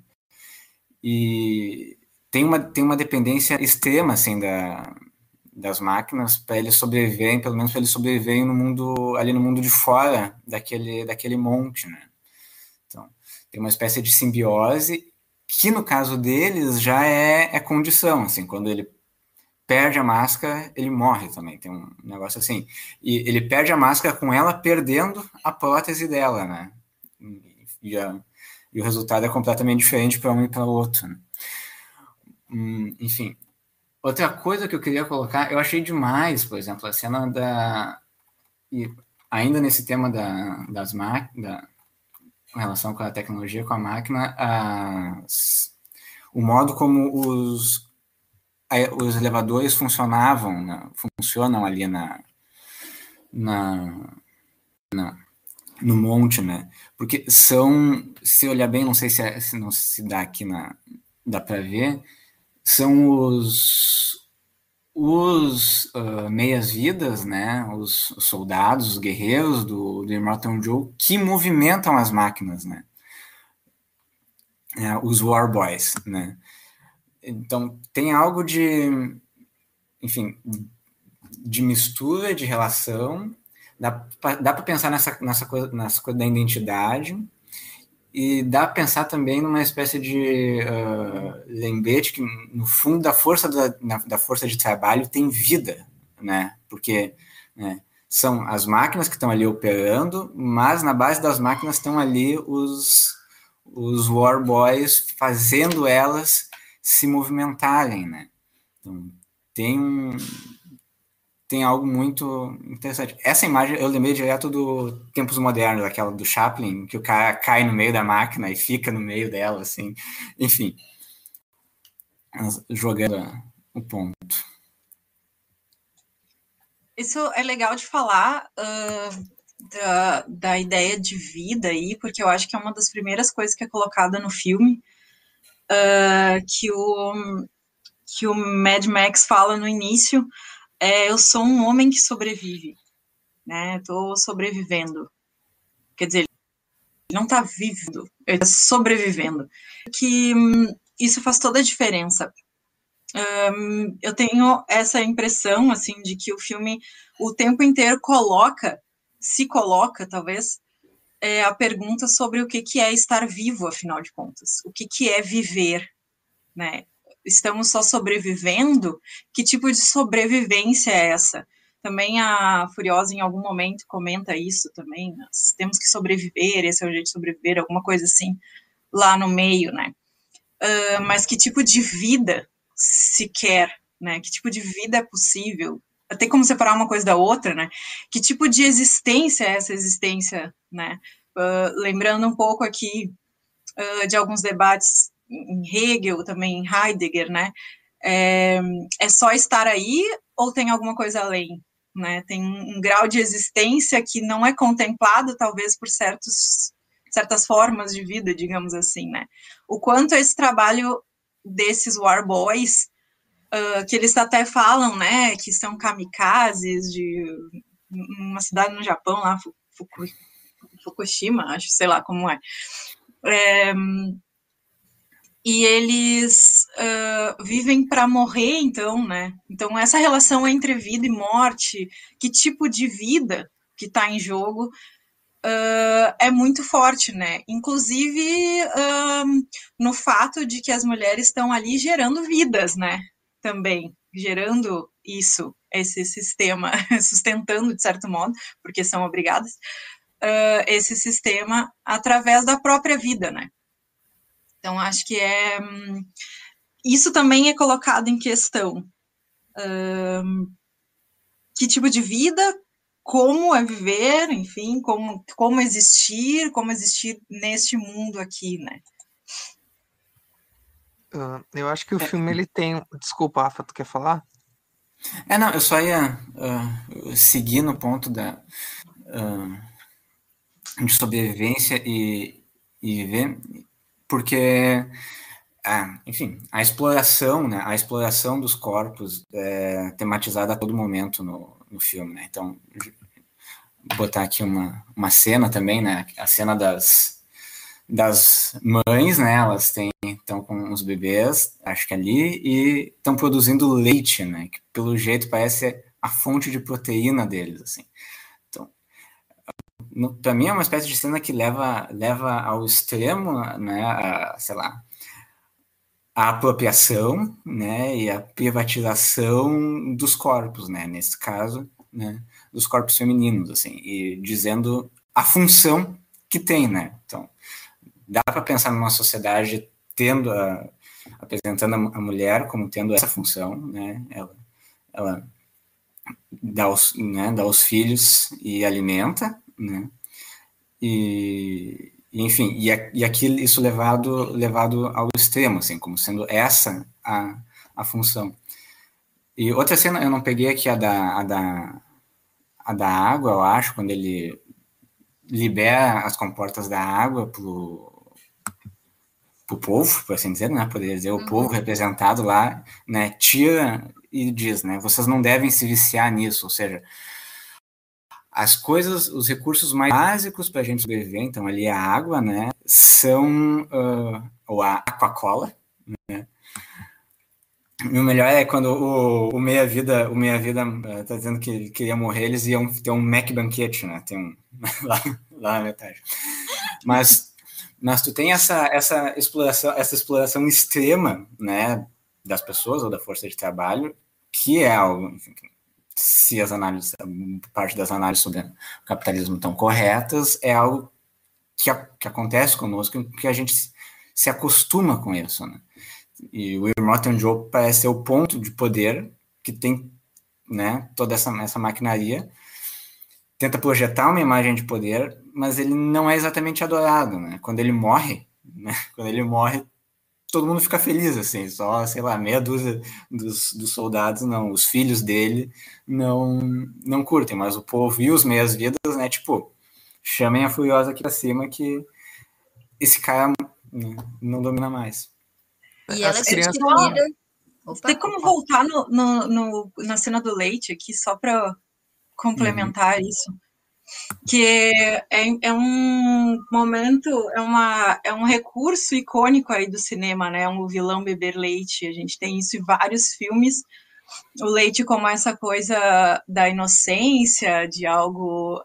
E tem uma, tem uma dependência extrema, assim, da, das máquinas para eles sobreviverem, pelo menos para eles sobreviverem no mundo, ali no mundo de fora daquele, daquele monte, né? Então, tem uma espécie de simbiose que, no caso deles, já é, é condição, assim, quando ele perde a máscara, ele morre também. Tem um negócio assim. E ele perde a máscara com ela perdendo a prótese dela, né? E, a, e o resultado é completamente diferente para um e para o outro. Né? Hum, enfim. Outra coisa que eu queria colocar, eu achei demais, por exemplo, a cena da. E ainda nesse tema da, das máquinas, da relação com a tecnologia, com a máquina, as, o modo como os, os elevadores funcionavam, né, funcionam ali na, na, na, no monte, né? Porque são, se olhar bem, não sei se, é, se não se dá aqui na, dá para ver, são os os uh, meias-vidas, né, os, os, soldados, os guerreiros do, do Immortal Joe que movimentam as máquinas, né, é, os War Boys, né. Então tem algo de, enfim, de mistura, de relação. Dá, dá para pensar nessa, nessa, coisa, nessa coisa da identidade e dá para pensar também numa espécie de uh, lembrete que no fundo da força da, na, da força de trabalho tem vida, né? Porque né, são as máquinas que estão ali operando, mas na base das máquinas estão ali os os war boys fazendo elas se movimentarem, né? Então, tem um, tem algo muito interessante. Essa imagem eu lembrei direto do Tempos Modernos, aquela do Chaplin, que o cara cai no meio da máquina e fica no meio dela, assim. Enfim, jogando o ponto. Isso é legal de falar uh, da, da ideia de vida aí, porque eu acho que é uma das primeiras coisas que é colocada no filme, uh, que o que o Mad Max fala no início, é, eu sou um homem que sobrevive, né? Estou sobrevivendo. Quer dizer, ele não está vivendo, ele está sobrevivendo. Que hum, isso faz toda a diferença. Um, eu tenho essa impressão, assim, de que o filme o tempo inteiro coloca, se coloca, talvez, é, a pergunta sobre o que, que é estar vivo, afinal de contas. O que, que é viver, né? estamos só sobrevivendo, que tipo de sobrevivência é essa? Também a Furiosa, em algum momento, comenta isso também. Nós temos que sobreviver, esse é o jeito de sobreviver, alguma coisa assim, lá no meio, né? Uh, mas que tipo de vida se quer, né? Que tipo de vida é possível? Tem como separar uma coisa da outra, né? Que tipo de existência é essa existência, né? Uh, lembrando um pouco aqui uh, de alguns debates em Hegel, também em Heidegger, né? É, é só estar aí ou tem alguma coisa além? Né? Tem um, um grau de existência que não é contemplado, talvez, por certos, certas formas de vida, digamos assim, né? O quanto esse trabalho desses war boys, uh, que eles até falam, né, que são kamikazes de uma cidade no Japão, lá, Fukushima, acho, sei lá como é. é e eles uh, vivem para morrer, então, né? Então, essa relação entre vida e morte, que tipo de vida que está em jogo, uh, é muito forte, né? Inclusive no fato de que as mulheres estão ali gerando vidas, né? Também, gerando isso, esse sistema, <laughs> sustentando de certo modo, porque são obrigadas, esse sistema através da própria vida, né? Então, acho que é. Hum, isso também é colocado em questão. Um, que tipo de vida, como é viver, enfim, como, como existir, como existir neste mundo aqui, né? Uh, eu acho que o é. filme ele tem. Desculpa, Rafa, tu quer falar? É, não, eu só ia uh, seguir no ponto da uh, de sobrevivência e, e viver porque, ah, enfim, a exploração, né, a exploração dos corpos é tematizada a todo momento no, no filme, né, então, vou botar aqui uma, uma cena também, né, a cena das, das mães, né, elas têm, estão com os bebês, acho que ali, e estão produzindo leite, né, que pelo jeito parece a fonte de proteína deles, assim. Para mim é uma espécie de cena que leva, leva ao extremo, né, a, sei lá, a apropriação, né, e a privatização dos corpos, né, nesse caso, né, dos corpos femininos, assim, e dizendo a função que tem, né, então, dá para pensar numa sociedade tendo a, apresentando a, mulher como tendo essa função, né, ela, ela dá os, né, dá os filhos e alimenta, né? E, enfim, e, e aqui isso levado, levado ao extremo, assim, como sendo essa a, a função. E outra cena, eu não peguei aqui a da, a da, a da água, eu acho, quando ele libera as comportas da água pro, pro povo, por assim dizer, né? Poderia dizer, o uhum. povo representado lá, né? Tira e diz, né? Vocês não devem se viciar nisso, ou seja, as coisas, os recursos mais básicos para a gente sobreviver, então ali a água, né, são uh, ou a aquacola, né? E o melhor é quando o, o meia vida, o meia vida uh, tá dizendo que queria morrer, eles iam ter um Mac banquete, né? Tem um <laughs> lá, lá na metade. Mas mas tu tem essa essa exploração, essa exploração extrema, né, das pessoas ou da força de trabalho, que é algo, enfim, se as análises, parte das análises sobre o capitalismo estão corretas, é algo que, a, que acontece conosco, que a gente se acostuma com isso, né? E o Morton Joe parece ser o ponto de poder que tem, né, toda essa, essa maquinaria, tenta projetar uma imagem de poder, mas ele não é exatamente adorado, né? Quando ele morre, né? <laughs> Quando ele morre, todo mundo fica feliz, assim, só, sei lá, meia dúzia dos, dos soldados, não, os filhos dele não não curtem, mas o povo e os meias vidas, né, tipo, chamem a Furiosa aqui pra cima que esse cara né, não domina mais. E ela é crianças... Tem como voltar no, no, no, na cena do leite aqui, só para complementar uhum. isso? Que é, é, um momento, é, uma, é um recurso icônico aí do cinema, né? Um vilão beber leite. A gente tem isso em vários filmes. O leite como essa coisa da inocência, de algo,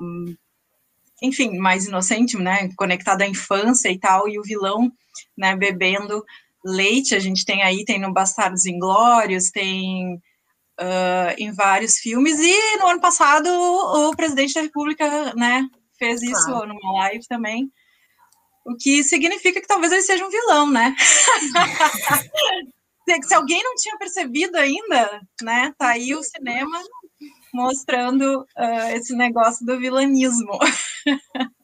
um, enfim, mais inocente, né? Conectado à infância e tal, e o vilão, né? Bebendo leite. A gente tem aí, tem no Bastardos Inglórios, tem uh, em vários filmes, e no ano passado o presidente da República né, fez isso claro. numa live também, o que significa que talvez ele seja um vilão, né? <laughs> Se alguém não tinha percebido ainda, né, tá aí o cinema mostrando uh, esse negócio do vilanismo. <laughs>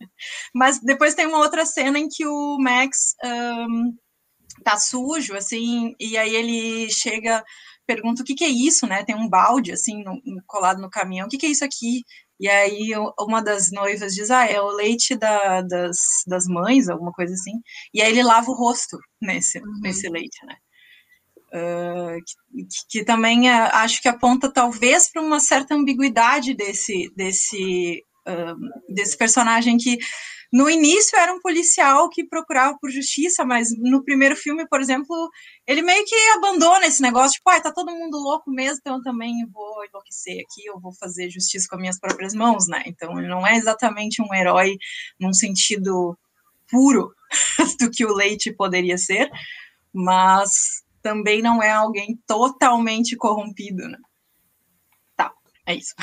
Mas depois tem uma outra cena em que o Max um, tá sujo, assim, e aí ele chega pergunta o que, que é isso, né? Tem um balde assim no, colado no caminhão, o que, que é isso aqui? E aí uma das noivas diz, ah, é o leite da, das, das mães, alguma coisa assim. E aí ele lava o rosto nesse, uhum. nesse leite, né? Uh, que, que, também uh, acho que aponta talvez para uma certa ambiguidade desse, desse, uh, desse personagem que no início era um policial que procurava por justiça, mas no primeiro filme, por exemplo, ele meio que abandona esse negócio, tipo, ah, tá todo mundo louco mesmo, então eu também vou enlouquecer aqui, eu vou fazer justiça com as minhas próprias mãos, né? Então ele não é exatamente um herói num sentido puro <laughs> do que o Leite poderia ser, mas também não é alguém totalmente corrompido, né? Tá, é isso.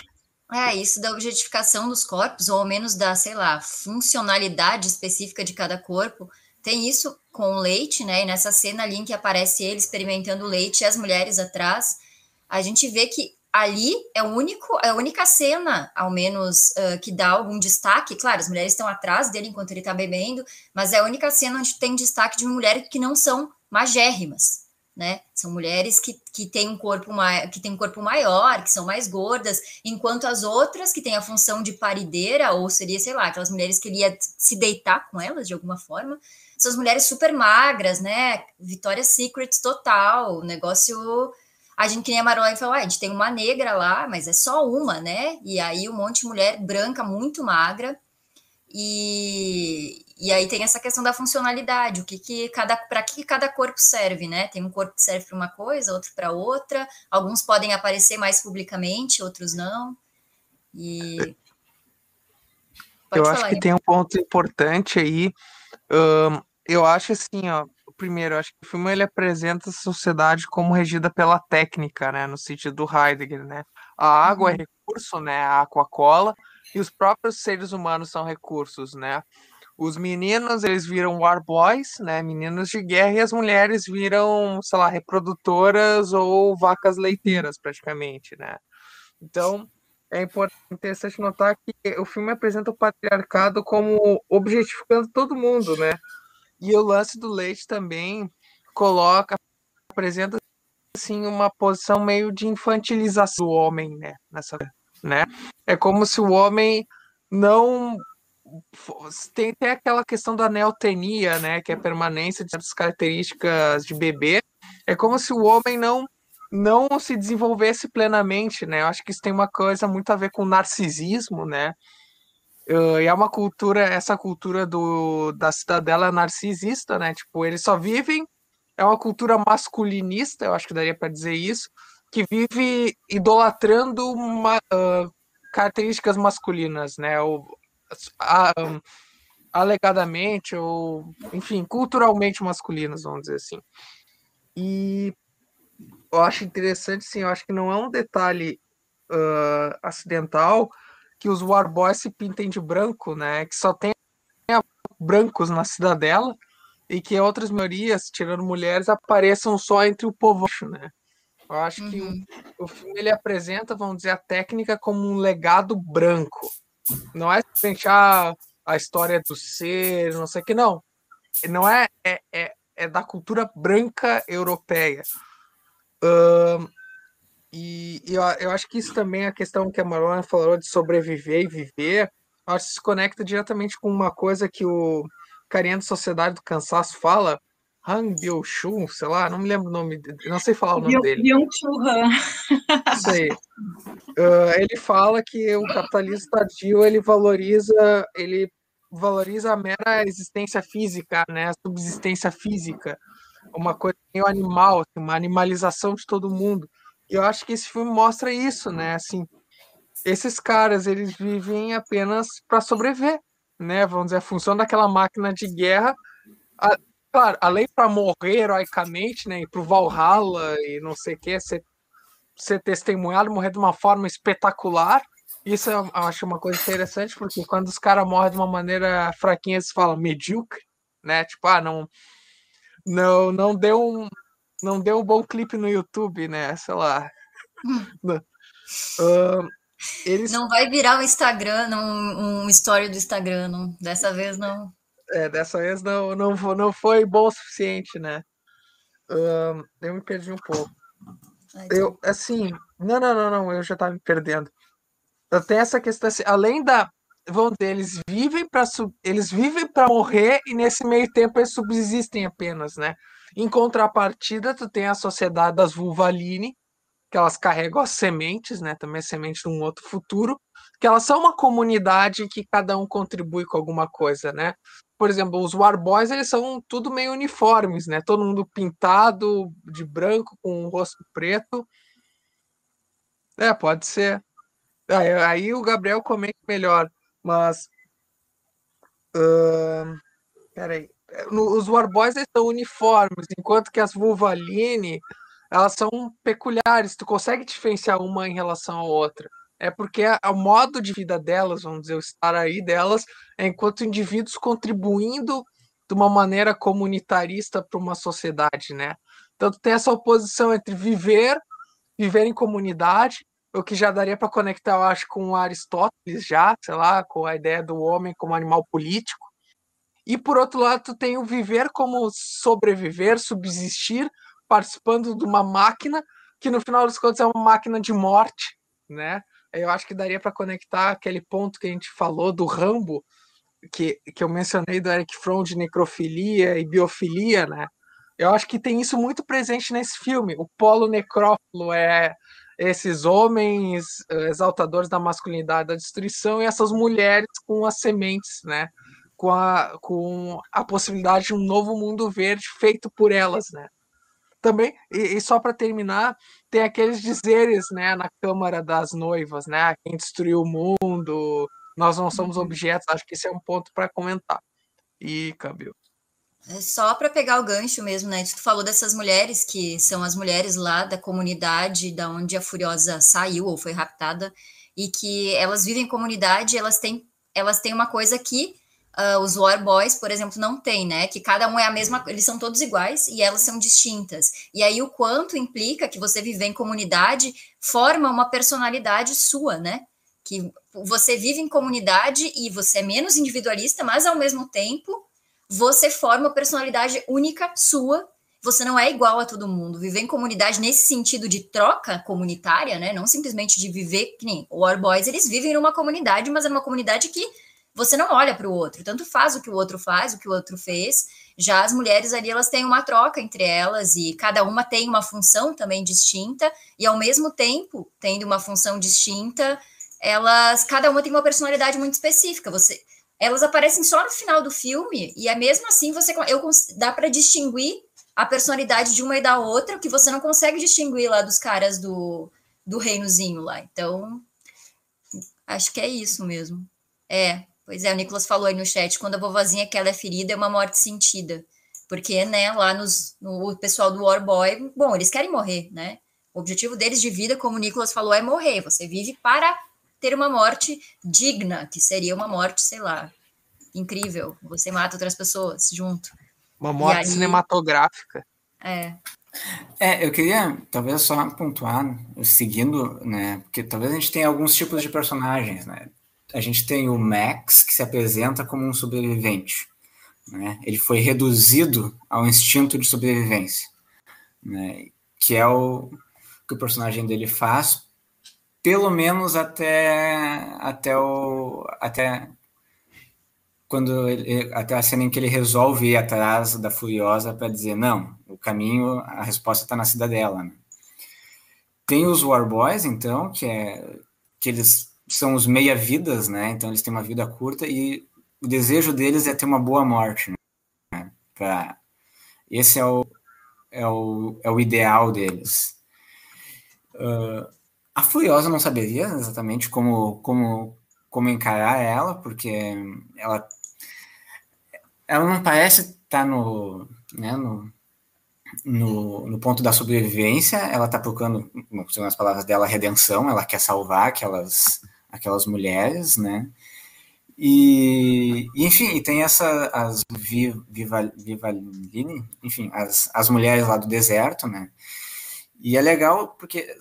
É, isso da objetificação dos corpos, ou ao menos da, sei lá, funcionalidade específica de cada corpo. Tem isso com o leite, né? E nessa cena ali em que aparece ele experimentando leite e as mulheres atrás, a gente vê que ali é o único, é a única cena, ao menos, uh, que dá algum destaque. Claro, as mulheres estão atrás dele enquanto ele está bebendo, mas é a única cena onde tem destaque de mulheres que não são magérrimas né? São mulheres que, que têm um corpo que têm um corpo maior, que são mais gordas, enquanto as outras que têm a função de parideira, ou seria, sei lá, aquelas mulheres que ele ia se deitar com elas de alguma forma, são as mulheres super magras, né? Victoria's Secret total, negócio. A gente que nem a Marolai falou, ah, a gente tem uma negra lá, mas é só uma, né? E aí um monte de mulher branca muito magra. E, e aí tem essa questão da funcionalidade, o que, que cada para que cada corpo serve, né? Tem um corpo que serve para uma coisa, outro para outra. Alguns podem aparecer mais publicamente, outros não. E Pode eu acho que aí. tem um ponto importante aí. Um, eu acho assim, ó. Primeiro, acho que o filme ele apresenta a sociedade como regida pela técnica, né? No sentido do Heidegger, né? A água é uhum. é recurso, né? A Aquacola e os próprios seres humanos são recursos, né? Os meninos, eles viram war boys, né, meninos de guerra, e as mulheres viram, sei lá, reprodutoras ou vacas leiteiras, praticamente, né. Então, é interessante notar que o filme apresenta o patriarcado como objetificando todo mundo, né? E o lance do leite também coloca, apresenta assim uma posição meio de infantilização do homem, né? Nessa, né? É como se o homem não tem, tem aquela questão da neotenia, né? Que é a permanência de certas características de bebê. É como se o homem não não se desenvolvesse plenamente, né? Eu acho que isso tem uma coisa muito a ver com narcisismo, né? Uh, e é uma cultura, essa cultura do, da cidadela narcisista, né? Tipo, eles só vivem, é uma cultura masculinista, eu acho que daria para dizer isso, que vive idolatrando uma, uh, características masculinas, né? Ou, a, um, alegadamente, ou, enfim, culturalmente masculinas, vamos dizer assim. E eu acho interessante, sim, eu acho que não é um detalhe uh, acidental que os War Boys se pintem de branco, né? Que só tem brancos na cidadela e que outras minorias, tirando mulheres, apareçam só entre o povo, né? Eu acho uhum. que o, o, filme ele apresenta, vamos dizer, a técnica como um legado branco. Não é simplesmente a, história do ser, não sei o que, não. Não é, é, é, é da cultura branca europeia. Uh, e, e eu, eu, acho que isso também é a questão que a Marona falou de sobreviver e viver, acho que se conecta diretamente com uma coisa que o carinha da Sociedade do Cansaço fala, Han Byung-chul, sei lá, não me lembro o nome, não sei falar o nome dele. Byung-chul Han. Isso aí. <laughs> Uh, ele fala que o capitalismo tardio, ele valoriza, ele valoriza a mera existência física, né, a subsistência física, uma coisa meio animal, assim, uma animalização de todo mundo. E eu acho que esse filme mostra isso, né? Assim, esses caras, eles vivem apenas para sobreviver, né? Vamos dizer, a função daquela máquina de guerra, a, claro, além para morrer heroicamente, né? Ir pro Valhalla e não sei o que, ser, ser testemunhado, morrer de uma forma espetacular. Isso eu acho uma coisa interessante, porque quando os caras morrem de uma maneira fraquinha, eles falam medíocre, né? Tipo, ah, não, não, não deu um, não deu um bom clipe no YouTube, né? Sei lá. <laughs> uh, eles... Não vai virar um Instagram, um, um story do Instagram, não. Dessa vez não. É, dessa vez não, não, não foi bom o suficiente, né? Uh, eu me perdi um pouco. Eu, assim, não, não, não, não, eu já tava me perdendo. Tenho essa questão assim, além da, vão dizer, eles vivem para eles vivem para morrer e nesse meio tempo eles subsistem apenas, né? Em contrapartida, tu tem a sociedade das Vulvaline, que elas carregam as sementes, né? Também semente de um outro futuro, que elas são uma comunidade que cada um contribui com alguma coisa, né? Por exemplo, os War Boys, eles são tudo meio uniformes, né? Todo mundo pintado de branco com o rosto preto. É, pode ser. Aí, aí o Gabriel comenta melhor. Mas. Uh, peraí. Os Warboys são uniformes, enquanto que as Vulvaline elas são peculiares. Tu consegue diferenciar uma em relação à outra. É porque o modo de vida delas, vamos dizer, o estar aí delas, é enquanto indivíduos contribuindo de uma maneira comunitarista para uma sociedade, né? Tu tem essa oposição entre viver, viver em comunidade o que já daria para conectar, eu acho, com Aristóteles já, sei lá, com a ideia do homem como animal político. E por outro lado, tu tem o viver como sobreviver, subsistir, participando de uma máquina que no final dos contos é uma máquina de morte, né? Eu acho que daria para conectar aquele ponto que a gente falou do Rambo, que, que eu mencionei do Eric Fromm de necrofilia e biofilia, né? Eu acho que tem isso muito presente nesse filme. O polo necrófilo é esses homens eh, exaltadores da masculinidade da destruição e essas mulheres com as sementes, né? Com a, com a possibilidade de um novo mundo verde feito por elas, né? Também, e, e só para terminar, tem aqueles dizeres, né, na Câmara das Noivas, né? Quem destruiu o mundo, nós não somos uhum. objetos, acho que esse é um ponto para comentar. E, Camilo. É só para pegar o gancho mesmo, né? Tu falou dessas mulheres que são as mulheres lá da comunidade da onde a Furiosa saiu ou foi raptada e que elas vivem em comunidade, elas têm elas têm uma coisa que uh, os War Boys, por exemplo, não têm, né? Que cada um é a mesma, eles são todos iguais e elas são distintas. E aí o quanto implica que você viver em comunidade forma uma personalidade sua, né? Que você vive em comunidade e você é menos individualista, mas ao mesmo tempo você forma uma personalidade única sua. Você não é igual a todo mundo. Viver em comunidade nesse sentido de troca comunitária, né? Não simplesmente de viver que nem War Boys, eles vivem numa comunidade, mas é uma comunidade que você não olha para o outro, tanto faz o que o outro faz, o que o outro fez. Já as mulheres ali, elas têm uma troca entre elas e cada uma tem uma função também distinta, e ao mesmo tempo, tendo uma função distinta, elas, cada uma tem uma personalidade muito específica. Você, elas aparecem só no final do filme, e é mesmo assim você eu, dá para distinguir a personalidade de uma e da outra, que você não consegue distinguir lá dos caras do, do reinozinho lá. Então, acho que é isso mesmo. É, Pois é, o Nicolas falou aí no chat, quando a vovozinha que ela é ferida, é uma morte sentida. Porque, né, lá nos, no o pessoal do War Boy, bom, eles querem morrer, né? O objetivo deles de vida, como o Nicolas falou, é morrer. Você vive para ter uma morte digna, que seria uma morte, sei lá, incrível. Você mata outras pessoas junto. Uma morte aí, cinematográfica. É. É, eu queria talvez só pontuar, seguindo, né? Porque talvez a gente tenha alguns tipos de personagens, né? A gente tem o Max, que se apresenta como um sobrevivente. Né? Ele foi reduzido ao instinto de sobrevivência, né? que é o que o personagem dele faz, pelo menos até até o até quando ele, até a cena em que ele resolve ir atrás da Furiosa para dizer não, o caminho, a resposta está na cidadela. Né? Tem os War Boys, então, que é que eles são os meia-vidas, né? Então eles têm uma vida curta e o desejo deles é ter uma boa morte, né? Pra... Esse é o, é, o, é o ideal deles. Uh, a Furiosa não saberia exatamente como, como, como encarar ela, porque ela, ela não parece estar tá no, né, no, no, no ponto da sobrevivência, ela está procurando, segundo as palavras dela, redenção, ela quer salvar aquelas aquelas mulheres, né? E, enfim, tem essa, as Viva, Vivaline, enfim, as, as mulheres lá do deserto, né? E é legal porque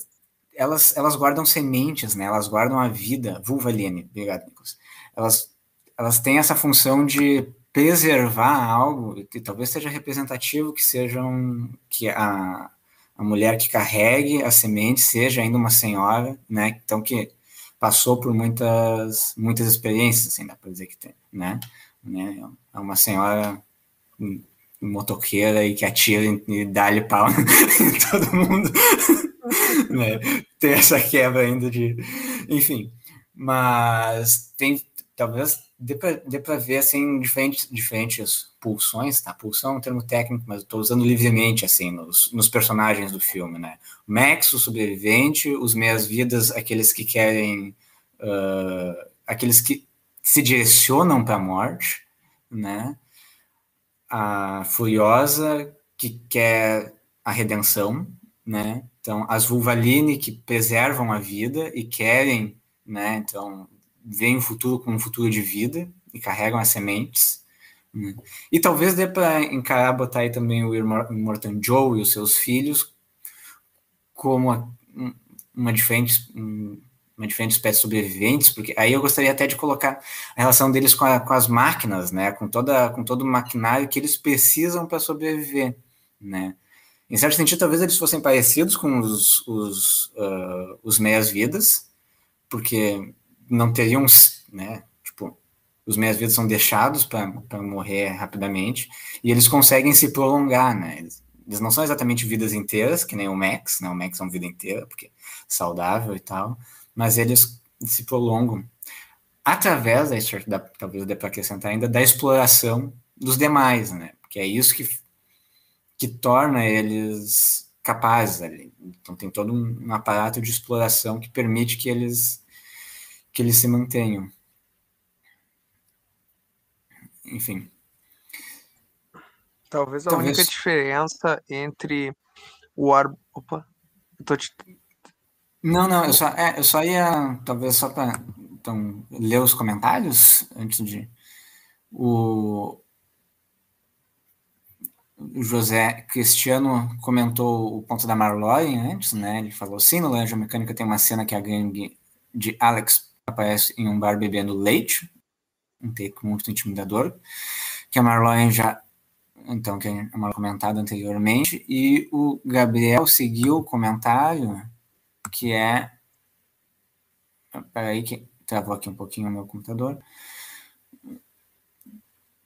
elas, elas guardam sementes, né? Elas guardam a vida, Vulvaline, obrigado, Nicolas. Elas, elas têm essa função de preservar algo, e talvez seja representativo que sejam, que a, a mulher que carregue a semente seja ainda uma senhora, né? Então que passou por muitas muitas experiências, assim, dá para dizer que tem, né? né? É uma senhora motoqueira e que atira e dá-lhe pau <laughs> em todo mundo. <laughs> né? Tem essa quebra ainda de. Enfim. Mas tem. Talvez dê para ver assim, diferentes, diferentes pulsões, tá? Pulsão é um termo técnico, mas estou usando livremente assim nos, nos personagens do filme, né? Max, o sobrevivente, os meias-vidas, aqueles que querem. Uh, aqueles que se direcionam para a morte, né? A Furiosa, que quer a redenção, né? Então, as Vulvaline, que preservam a vida e querem, né? Então, veem o futuro como um futuro de vida e carregam as sementes. Né? E talvez dê para encarar, botar aí também o Immortan Joe e os seus filhos como uma diferente, uma diferente espécie de sobreviventes, porque aí eu gostaria até de colocar a relação deles com, a, com as máquinas, né, com, toda, com todo o maquinário que eles precisam para sobreviver, né. Em certo sentido, talvez eles fossem parecidos com os, os, uh, os meias-vidas, porque não teriam, né, tipo, os meias-vidas são deixados para morrer rapidamente, e eles conseguem se prolongar, né, eles, eles não são exatamente vidas inteiras, que nem o Max, né, o Max é uma vida inteira, porque é saudável e tal, mas eles se prolongam através da, da talvez dê para acrescentar ainda, da exploração dos demais, né, porque é isso que, que torna eles capazes ali. Então tem todo um aparato de exploração que permite que eles que eles se mantenham. Enfim. Talvez a Talvez... única diferença entre o ar. Opa, eu tô te... Não, não, eu só, é, eu só ia, talvez só para então, ler os comentários antes de. O, o José Cristiano comentou o ponto da Marlowe antes, né? Ele falou sim, no Laranja Mecânica tem uma cena que a gangue de Alex aparece em um bar bebendo leite, um take muito intimidador, que a Marlon já então que a Marlon comentado anteriormente, e o Gabriel seguiu o comentário que é peraí que travou aqui um pouquinho o meu computador.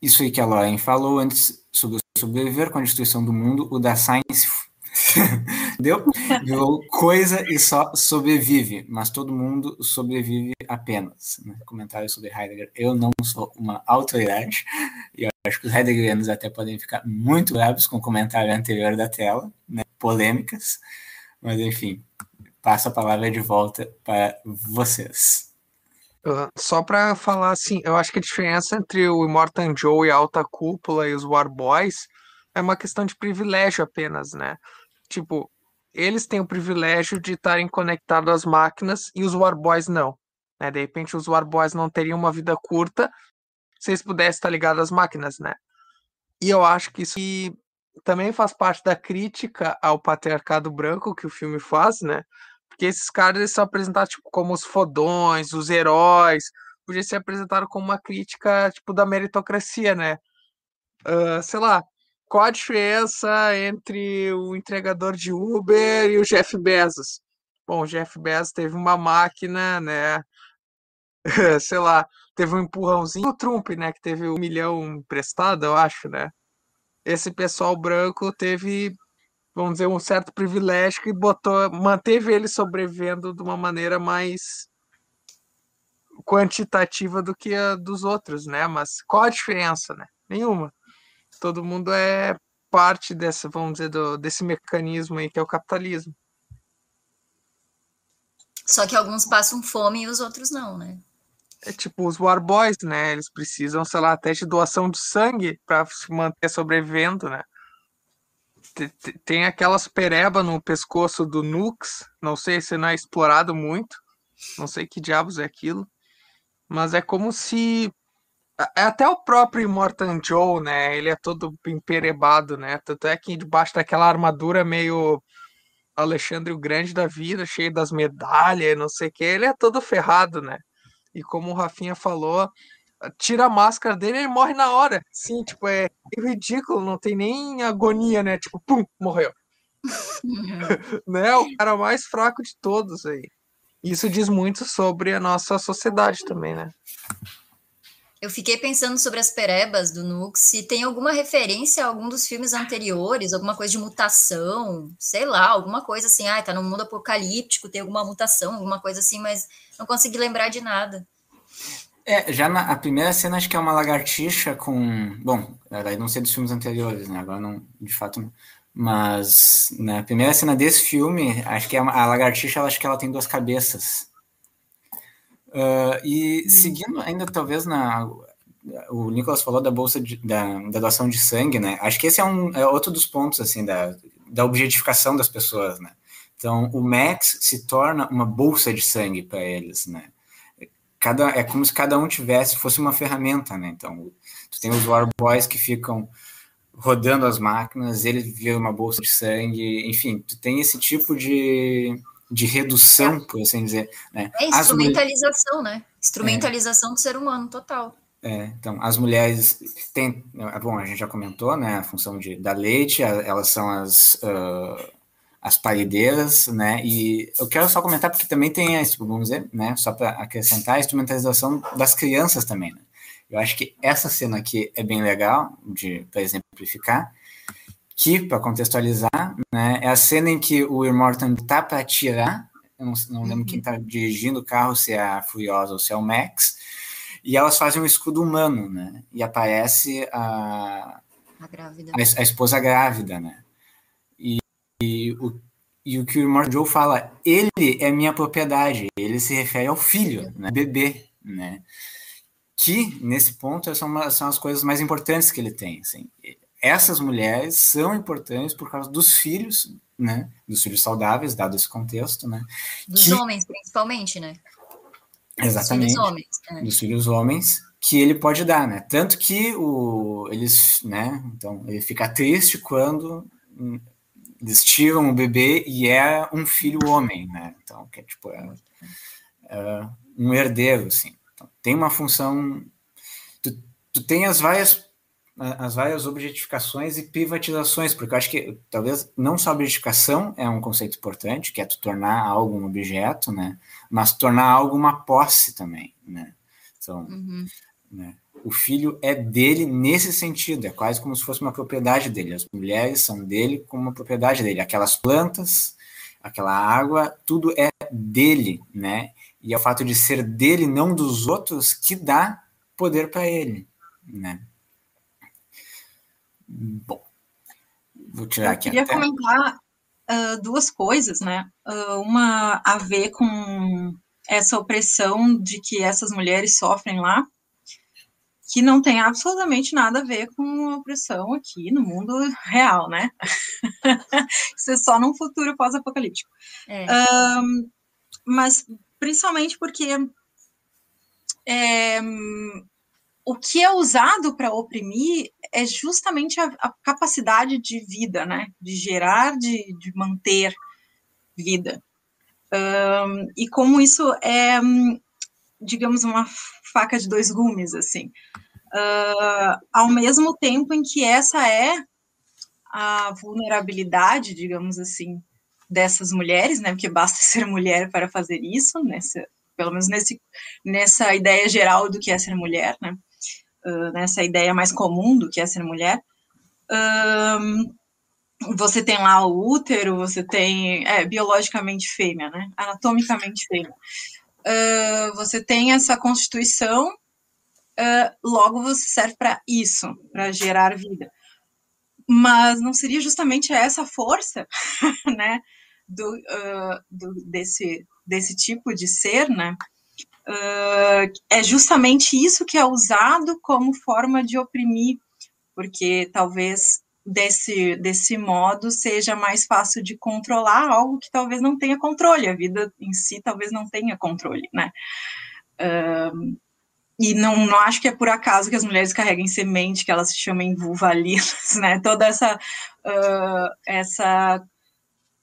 Isso aí que a Lauren falou antes sobre sobreviver com a destruição do mundo, o da Science <laughs> Deu? Virou coisa e só sobrevive, mas todo mundo sobrevive apenas. Né? Comentário sobre Heidegger. Eu não sou uma autoridade, e eu acho que os Heideggerianos até podem ficar muito bravos com o comentário anterior da tela, né? polêmicas, mas enfim, passo a palavra de volta para vocês. Uh, só para falar assim, eu acho que a diferença entre o Immortan Joe e a Alta Cúpula e os War Boys é uma questão de privilégio apenas, né? Tipo, eles têm o privilégio de estarem conectados às máquinas e os Warboys não. Né? De repente, os Warboys não teriam uma vida curta se eles pudessem estar ligados às máquinas, né? E eu acho que isso também faz parte da crítica ao patriarcado branco que o filme faz, né? Porque esses caras eles são apresentados tipo, como os fodões, os heróis, podia ser apresentado como uma crítica tipo da meritocracia, né? Uh, sei lá, qual a diferença entre o entregador de Uber e o Jeff Bezos? Bom, o Jeff Bezos teve uma máquina, né? <laughs> Sei lá, teve um empurrãozinho. O Trump, né? Que teve um milhão emprestado, eu acho, né? Esse pessoal branco teve, vamos dizer, um certo privilégio que botou, manteve ele sobrevivendo de uma maneira mais quantitativa do que a dos outros, né? Mas qual a diferença, né? Nenhuma todo mundo é parte dessa, vamos dizer, do, desse mecanismo aí que é o capitalismo. Só que alguns passam fome e os outros não, né? É tipo os War Boys, né? Eles precisam, sei lá, até de doação de sangue para se manter sobrevivendo, né? Tem aquelas pereba no pescoço do Nux, não sei se não é explorado muito, não sei que diabos é aquilo, mas é como se até o próprio Immortan Joe, né? Ele é todo emperebado, né? Tanto é que debaixo daquela armadura meio Alexandre o Grande da vida, cheio das medalhas, não sei o que, ele é todo ferrado, né? E como o Rafinha falou, tira a máscara dele e ele morre na hora. Sim, tipo, é ridículo, não tem nem agonia, né? Tipo, pum, morreu. <laughs> né? O cara mais fraco de todos aí. Isso diz muito sobre a nossa sociedade também, né? Eu fiquei pensando sobre as perebas do Nux, se tem alguma referência a algum dos filmes anteriores, alguma coisa de mutação, sei lá, alguma coisa assim, ah, tá no mundo apocalíptico, tem alguma mutação, alguma coisa assim, mas não consegui lembrar de nada. É, já na a primeira cena acho que é uma lagartixa com. Bom, aí não sei dos filmes anteriores, né? Agora não, de fato não. Mas na primeira cena desse filme, acho que é a lagartixa, acho que ela tem duas cabeças. Uh, e hum. seguindo ainda talvez na o Nicolas falou da bolsa de, da, da, doação de sangue, né? Acho que esse é um é outro dos pontos assim da, da objetificação das pessoas, né? Então o Max se torna uma bolsa de sangue para eles, né? Cada é como se cada um tivesse fosse uma ferramenta, né? Então tu tem os War Boys que ficam rodando as máquinas, ele vira uma bolsa de sangue, enfim, tu tem esse tipo de de redução, é. por assim dizer. Né? É instrumentalização, né? Instrumentalização é. do ser humano, total. É, então, as mulheres têm, é, bom, a gente já comentou, né, a função de, da leite, elas são as, uh, as parideiras, né, e eu quero só comentar porque também tem, a, vamos dizer, né, só para acrescentar, a instrumentalização das crianças também, né. Eu acho que essa cena aqui é bem legal, de para exemplificar, que, para contextualizar, né, é a cena em que o Immortan tá para atirar, eu não, não lembro quem está dirigindo o carro, se é a Furiosa ou se é o Max, e elas fazem um escudo humano, né, e aparece a, a, a, a esposa grávida, né, e, e, o, e o que o Immortan Joe fala, ele é minha propriedade, ele se refere ao filho, né, bebê, né, que, nesse ponto, são, uma, são as coisas mais importantes que ele tem, assim, essas mulheres são importantes por causa dos filhos, né? Dos filhos saudáveis, dado esse contexto, né? Dos que... homens, principalmente, né? Exatamente. Dos filhos homens. É. Dos filhos homens que ele pode dar, né? Tanto que o, eles, né? Então, ele fica triste quando hum, eles tiram o bebê e é um filho homem, né? Então, que é tipo. É, uh, um herdeiro, assim. Então, tem uma função, tu, tu tem as várias as várias objetificações e privatizações, porque eu acho que talvez não só a objetificação é um conceito importante, que é tu tornar algo um objeto, né, mas tornar algo uma posse também, né. Então, uhum. né, o filho é dele nesse sentido, é quase como se fosse uma propriedade dele. As mulheres são dele como uma propriedade dele. Aquelas plantas, aquela água, tudo é dele, né? E é o fato de ser dele, não dos outros, que dá poder para ele, né? Bom, vou tirar aqui. Eu queria até... comentar uh, duas coisas, né? Uh, uma a ver com essa opressão de que essas mulheres sofrem lá, que não tem absolutamente nada a ver com a opressão aqui no mundo real, né? <laughs> Isso é só num futuro pós-apocalíptico. É. Um, mas principalmente porque é, o que é usado para oprimir é justamente a, a, capacidade de vida, né? De gerar, de, de manter vida. Um, e como isso é, digamos, uma faca de dois gumes, assim. Uh, ao mesmo tempo em que essa é a vulnerabilidade, digamos assim, dessas mulheres, né? Porque basta <laughs> ser mulher para fazer isso, nessa, pelo menos nesse, nessa ideia geral do que é ser mulher, né? Nessa ideia mais comum do que é ser mulher. Uh, você tem lá o útero, você tem é, biologicamente fêmea, né? Anatomicamente fêmea. Uh, você tem essa constituição uh, logo você serve para isso, para gerar vida. Mas não seria justamente essa força, <laughs> né, do, uh, do, desse, desse tipo de ser, né? Uh, é justamente isso que é usado como forma de oprimir, porque talvez desse, desse modo seja mais fácil de controlar algo que talvez não tenha controle, a vida em si talvez não tenha controle, né? Uh, e não, não acho que é por acaso que as mulheres carreguem semente, que elas se chamem vulvalinas, né? Toda essa, uh, essa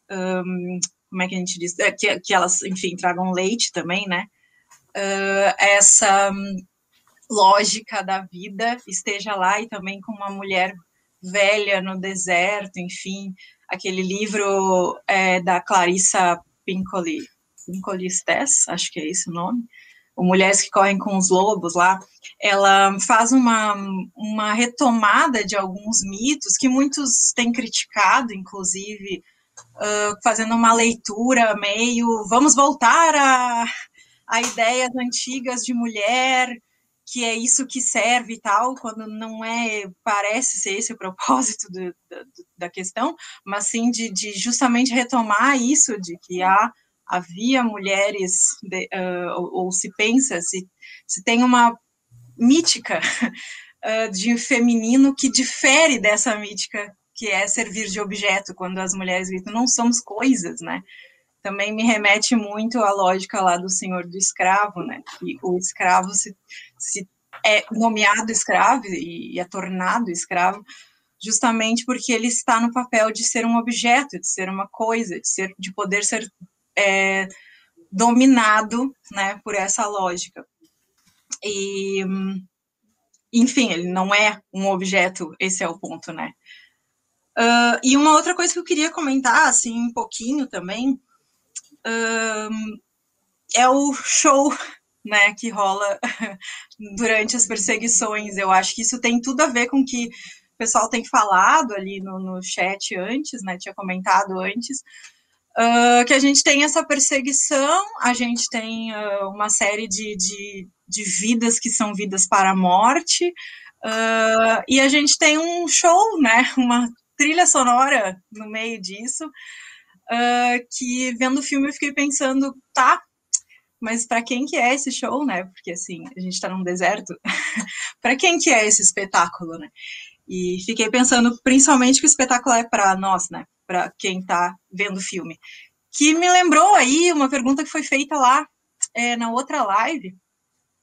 um, como é que a gente diz? É, que, que elas, enfim, tragam leite também, né? Uh, essa um, lógica da vida esteja lá e também com uma mulher velha no deserto, enfim, aquele livro é, da Clarissa Pincoli, Pincoli Stess, acho que é esse o nome, o Mulheres que Correm com os Lobos lá, ela faz uma, uma retomada de alguns mitos que muitos têm criticado, inclusive, uh, fazendo uma leitura meio vamos voltar a, a ideias antigas de mulher, que é isso que serve e tal, quando não é, parece ser esse o propósito do, do, da questão, mas sim de, de justamente retomar isso, de que há havia mulheres, de, uh, ou, ou, se pensa, se, se tem uma mítica uh, <laughs> de feminino que difere dessa mítica que é servir de objeto, quando as mulheres gritam, não somos coisas, né? Também me remete muito à lógica lá do senhor do escravo, né? Que o escravo se, se é nomeado escravo e, é tornado escravo justamente porque ele está no papel de ser um objeto, de ser uma coisa, de ser, de poder ser é, dominado né, por essa lógica. E, enfim, ele não é um objeto, esse é o ponto, né? Uh, e uma outra coisa que eu queria comentar, assim, um pouquinho também, é o show, né, que rola <laughs> durante as perseguições. Eu acho que isso tem tudo a ver com o que o pessoal tem falado ali no, no chat antes, né, tinha comentado antes, Uh, que a gente tem essa perseguição, a gente tem uh, uma série de, de, de, vidas que são vidas para a morte, uh, e a gente tem um show, né, uma trilha sonora no meio disso, que vendo o filme eu fiquei pensando, tá, mas para quem que é esse show, né, porque assim, a gente está num deserto, <laughs> para quem que é esse espetáculo, né, e fiquei pensando principalmente que o espetáculo é para nós, né, para quem está vendo o filme. Que me lembrou aí uma pergunta que foi feita lá é, na outra live,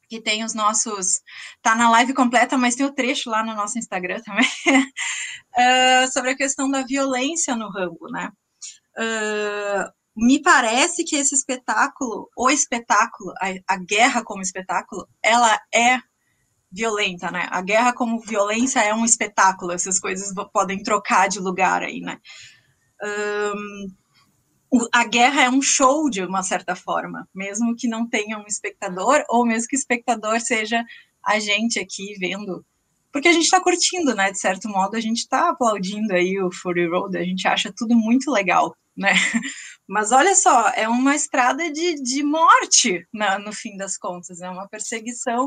que tem os nossos. Tá na live completa, mas tem o trecho lá no nosso Instagram também, uh, <laughs> sobre a questão da violência no Rambo, né? Uh, me parece que esse espetáculo, o espetáculo, a, a guerra como espetáculo, ela é violenta, né? A guerra como violência é um espetáculo, essas coisas podem trocar de lugar aí, né? Um, a guerra é um show de uma certa forma, mesmo que não tenha um espectador, ou mesmo que o espectador seja a gente aqui vendo, porque a gente está curtindo, né? De certo modo, a gente está aplaudindo aí o Fury Road, a gente acha tudo muito legal, né? <laughs> Mas olha só, é uma estrada de, de morte, na, no fim das contas, é uma perseguição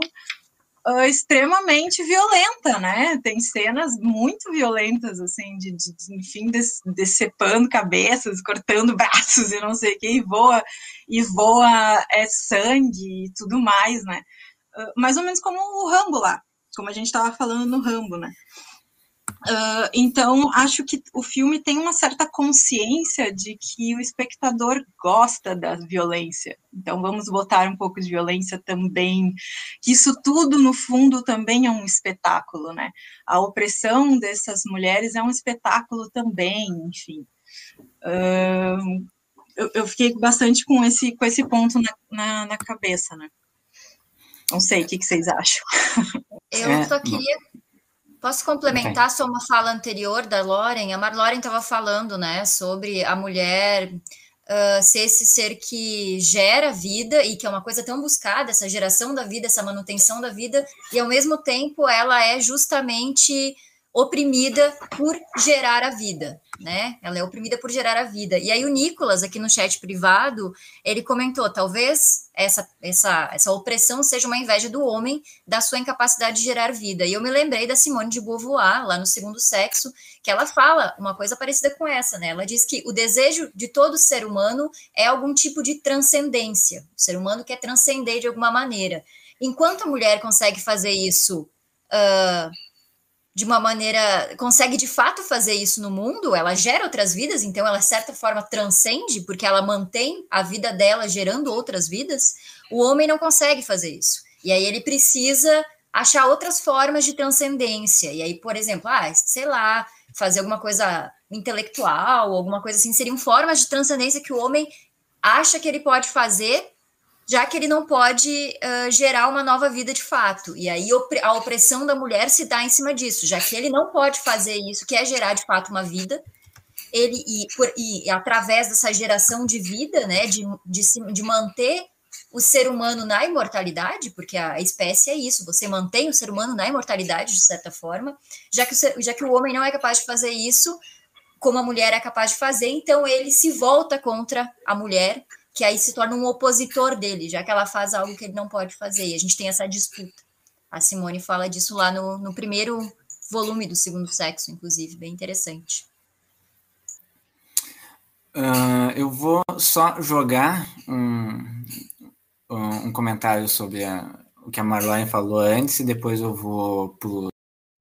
uh, extremamente violenta, né? Tem cenas muito violentas, assim, de, de, de enfim, des, decepando cabeças, cortando <laughs> braços e não sei o que, e voa, e voa é sangue e tudo mais, né? Uh, mais ou menos como o Rambo lá, como a gente estava falando no Rambo, né? Uh, então, acho que o filme tem uma certa consciência de que o espectador gosta da violência. Então, vamos botar um pouco de violência também. Que isso tudo, no fundo, também é um espetáculo, né? A opressão dessas mulheres é um espetáculo também, enfim. Uh, eu, eu, fiquei bastante com esse, com esse ponto na, na, na cabeça, né? Não sei o que, que vocês acham. Eu só queria Posso complementar só uma fala anterior da Loren? A Marloren estava falando, né, sobre a mulher uh, ser esse ser que gera vida e que é uma coisa tão buscada, essa geração da vida, essa manutenção da vida, e ao mesmo tempo ela é justamente oprimida por gerar a vida, né? Ela é oprimida por gerar a vida. E aí o Nicolas, aqui no chat privado, ele comentou, talvez essa, essa, essa opressão seja uma inveja do homem da sua incapacidade de gerar vida. E eu me lembrei da Simone de Beauvoir, lá no Segundo Sexo, que ela fala uma coisa parecida com essa, né? Ela diz que o desejo de todo ser humano é algum tipo de transcendência. O ser humano quer transcender de alguma maneira. Enquanto a mulher consegue fazer isso... Uh, de uma maneira consegue de fato fazer isso no mundo, ela gera outras vidas, então ela de certa forma transcende porque ela mantém a vida dela gerando outras vidas. O homem não consegue fazer isso. E aí ele precisa achar outras formas de transcendência. E aí, por exemplo, ah, sei lá, fazer alguma coisa intelectual, alguma coisa assim, seriam formas de transcendência que o homem acha que ele pode fazer já que ele não pode uh, gerar uma nova vida de fato. E aí a opressão da mulher se dá em cima disso, já que ele não pode fazer isso, que é gerar de fato uma vida. Ele e, por, e através dessa geração de vida, né, de, de, de manter o ser humano na imortalidade, porque a espécie é isso, você mantém o ser humano na imortalidade, de certa forma, já que, o, já que o homem não é capaz de fazer isso, como a mulher é capaz de fazer, então ele se volta contra a mulher que aí se torna um opositor dele, já que ela faz algo que ele não pode fazer. E a gente tem essa disputa. A Simone fala disso lá no, no primeiro volume do Segundo Sexo, inclusive, bem interessante. Uh, eu vou só jogar um, um comentário sobre a, o que a Marlene falou antes e depois eu vou para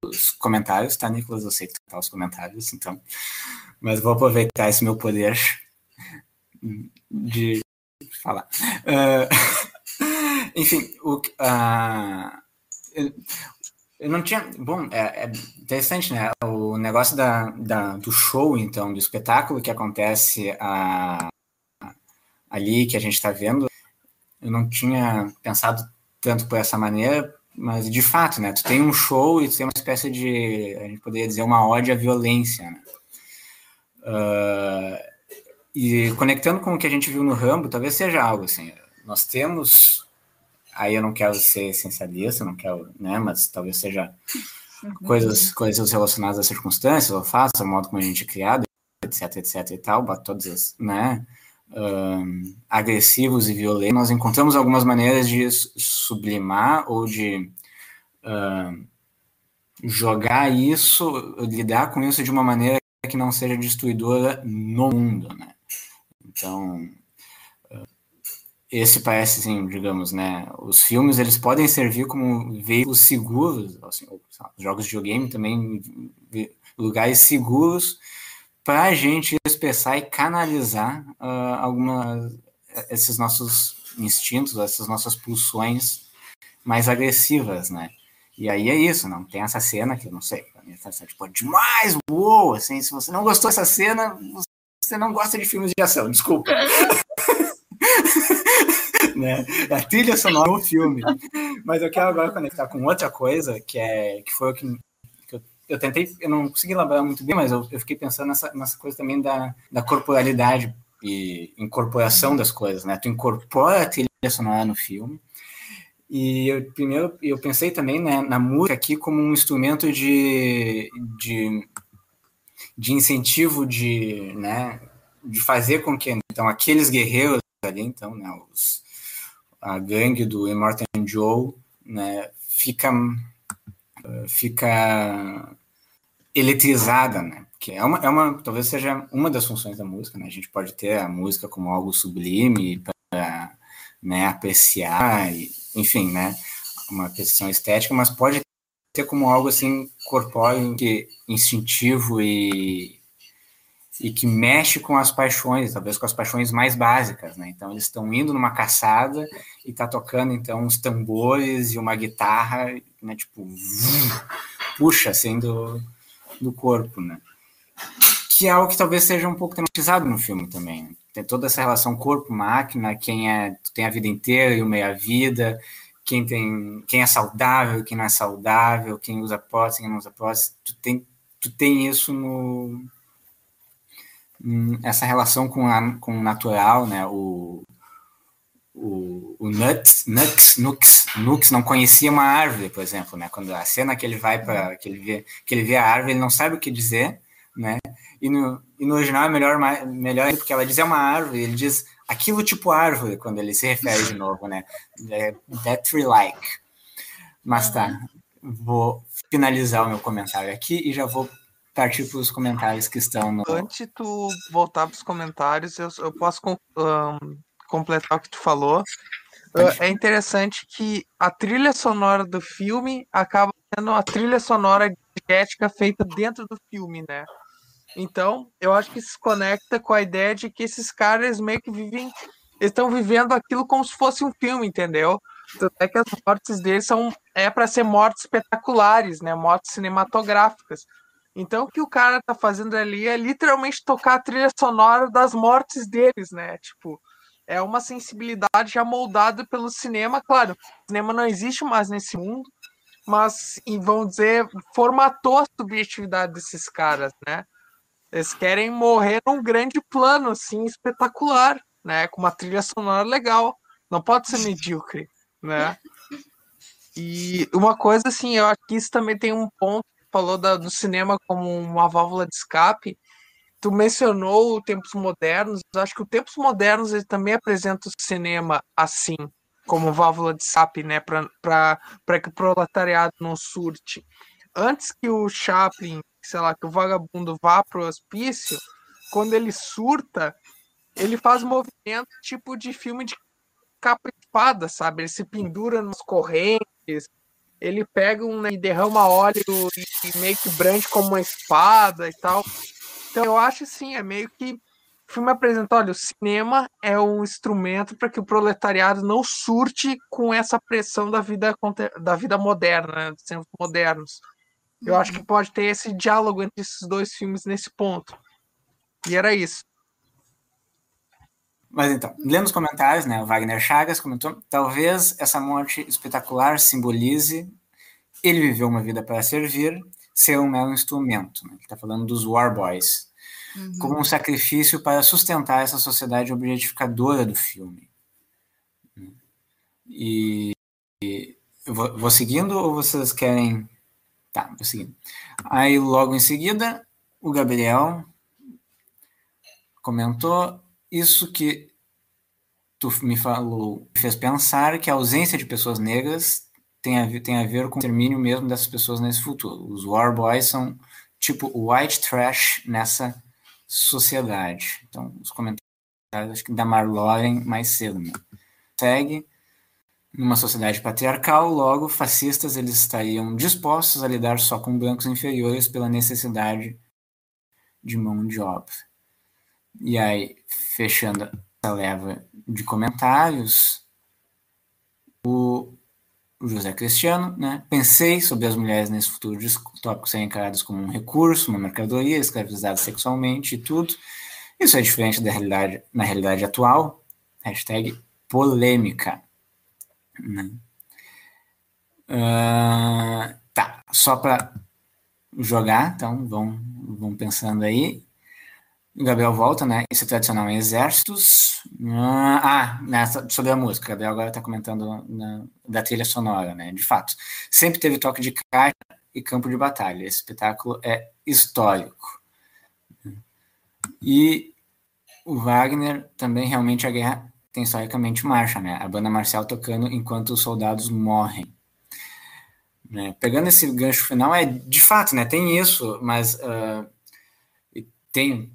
os comentários, tá, Nicolas? Eu sei que tá os comentários, então. Mas vou aproveitar esse meu poder de falar. Uh, <laughs> enfim, o, uh, eu, eu, não tinha. Bom, é, é, interessante, né? O negócio da, da, do show, então, do espetáculo que acontece a, ali, que a gente está vendo, eu não tinha pensado tanto por essa maneira, mas de fato, né? Tu tem um show e tu tem uma espécie de, a gente poderia dizer, uma ódio à violência, né? Uh, e conectando com o que a gente viu no Rambo, talvez seja algo assim. Nós temos. Aí eu não quero ser essencialista, não quero, né? Mas talvez seja uhum. coisas, coisas relacionadas às circunstâncias, ao fato, ao modo como a gente é criado, etc, etc e tal, todos, né? Um, agressivos e violentos. Nós encontramos algumas maneiras de sublimar ou de um, jogar isso, lidar com isso de uma maneira que não seja destruidora no mundo, né? Então, esse parece, assim, digamos, né? Os filmes eles podem servir como veículos seguros, assim, os jogos de videogame também, lugares seguros para a gente expressar e canalizar uh, algumas esses nossos instintos, essas nossas pulsões mais agressivas, né? E aí é isso, não tem essa cena que eu não sei, pra mim tipo, demais, uou, assim, se você não gostou dessa cena, você não gosta de filmes de ação, desculpa. <laughs> né? A trilha sonora do filme. Mas eu quero agora conectar com outra coisa, que, é, que foi o que, que eu, eu, tentei, eu não consegui lembrar muito bem, mas eu, eu fiquei pensando nessa, nessa coisa também da, da corporalidade e incorporação das coisas, né? Tu incorpora a trilha sonora no filme, e eu, primeiro eu pensei também né, na música aqui como um instrumento de, de, de incentivo de, né, de fazer com que então aqueles guerreiros ali, então, né, os, a gangue do Immortan Joe, né, fica fica eletrizada, né? Que é uma, é uma, talvez seja uma das funções da música, né? A gente pode ter a música como algo sublime para né, apreciar, e, enfim, né? Uma questão estética, mas pode ter como algo assim corpóreo, que instintivo e e que mexe com as paixões, talvez com as paixões mais básicas, né? Então eles estão indo numa caçada e tá tocando então uns tambores e uma guitarra, né? Tipo, puxa assim do, do corpo, né? Que é algo que talvez seja um pouco tematizado no filme também. Né? Tem toda essa relação corpo-máquina, quem é tem a vida inteira e o meia-vida, quem tem quem é saudável, quem não é saudável, quem usa prótese, quem não usa prótese, tu tem tu tem isso no Hum, essa relação com, a, com o natural, né? O, o, o Nux, Nux, Nux, Nux não conhecia uma árvore, por exemplo, né? Quando a cena que ele vai para que ele vê que ele vê a árvore, ele não sabe o que dizer, né? E no, e no original é melhor melhor porque ela diz é uma árvore, ele diz aquilo tipo árvore quando ele se refere de novo, né? É that tree like. Mas tá, vou finalizar o meu comentário aqui e já vou partir para os comentários que estão no. Antes de tu voltar para os comentários, eu, eu posso um, completar o que tu falou. É interessante que a trilha sonora do filme acaba sendo a trilha sonora ética feita dentro do filme, né? Então, eu acho que se conecta com a ideia de que esses caras meio que vivem, estão vivendo aquilo como se fosse um filme, entendeu? É que as mortes deles são é para ser mortes espetaculares, né? Mortes cinematográficas. Então, o que o cara tá fazendo ali é literalmente tocar a trilha sonora das mortes deles, né? Tipo, é uma sensibilidade já moldada pelo cinema. Claro, o cinema não existe mais nesse mundo, mas, vão dizer, formatou a subjetividade desses caras, né? Eles querem morrer num grande plano, assim, espetacular, né? Com uma trilha sonora legal. Não pode ser <laughs> medíocre, né? E uma coisa, assim, eu acho que isso também tem um ponto falou da, do cinema como uma válvula de escape. Tu mencionou tempos modernos. Acho que o tempos modernos ele também apresenta o cinema assim, como válvula de escape, né, para que o proletariado não surte. Antes que o Chaplin, sei lá, que o vagabundo vá para o hospício, quando ele surta, ele faz movimento tipo de filme de capa espada, sabe? Ele se pendura nas correntes, ele pega um né, e derrama óleo e, meio que brande como uma espada e tal. Então eu acho assim, é meio que o filme apresenta, olha, o cinema é um instrumento para que o proletariado não surte com essa pressão da vida da vida moderna, né, dos tempos modernos. Eu acho que uhum. pode ter esse diálogo entre esses dois filmes nesse ponto. E era isso. Mas então, lendo os comentários, né, o Wagner Chagas comentou: talvez essa morte espetacular simbolize ele viveu uma vida para servir, ser um mero instrumento. Né? Ele está falando dos War Boys, uhum. como um sacrifício para sustentar essa sociedade objetificadora do filme. E, e eu vou, vou seguindo ou vocês querem. Tá, vou seguindo. Aí, logo em seguida, o Gabriel comentou isso que tu me falou, me fez pensar que a ausência de pessoas negras tem a, ver, tem a ver com o termínio mesmo dessas pessoas nesse futuro. Os War Boys são tipo white trash nessa sociedade. Então, os comentários acho que da Marloren mais cedo. Né? Segue numa sociedade patriarcal, logo fascistas eles estariam dispostos a lidar só com brancos inferiores pela necessidade de mão de obra. E aí, fechando essa leva de comentários, o José Cristiano, né? Pensei sobre as mulheres nesse futuro distópico serem encaradas como um recurso, uma mercadoria, escravizadas sexualmente e tudo. Isso é diferente da realidade, na realidade atual. Hashtag polêmica. Né? Uh, tá, só para jogar, então vão, vão pensando aí. O Gabriel volta, né? Isso é tradicional em exércitos. Ah, nessa, sobre a música. O Gabriel agora está comentando na, da trilha sonora, né? De fato, sempre teve toque de caixa e campo de batalha. Esse espetáculo é histórico. E o Wagner também realmente a guerra tem historicamente marcha, né? A banda marcial tocando enquanto os soldados morrem. Né? Pegando esse gancho final, é de fato, né? Tem isso, mas uh, tem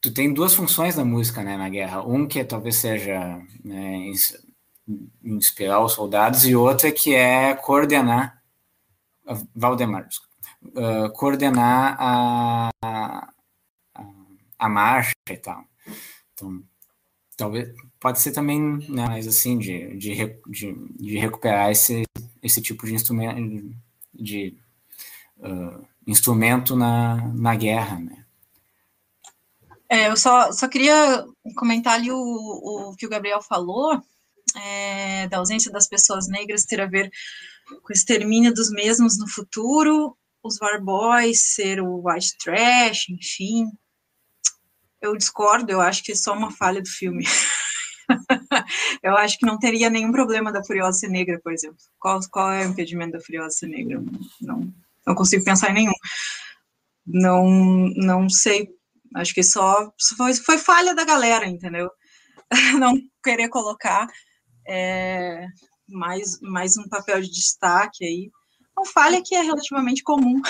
tu tem duas funções da música né, na guerra. Um que é, talvez seja né, inspirar os soldados e outra que é coordenar Valdemar, uh, coordenar a, a, a, marcha e tal. Então, talvez pode ser também né, assim de, de, de, de, recuperar esse, esse tipo de instrumento de uh, instrumento na, na guerra, né? É, eu só, só queria comentar ali o, o que o Gabriel falou, é, da ausência das pessoas negras ter a ver com o extermínio dos mesmos no futuro, os War Boys ser o white trash, enfim. Eu discordo, eu acho que é só uma falha do filme. <laughs> <laughs> eu acho que não teria nenhum problema da Furiosa ser negra, por exemplo. Qual, qual é o impedimento da Furiosa ser negra? Não, não consigo pensar em nenhum. Não, não sei Acho que só foi, foi falha da galera, entendeu? <laughs> Não querer colocar é, mais, mais um papel de destaque aí. Uma falha que é relativamente comum.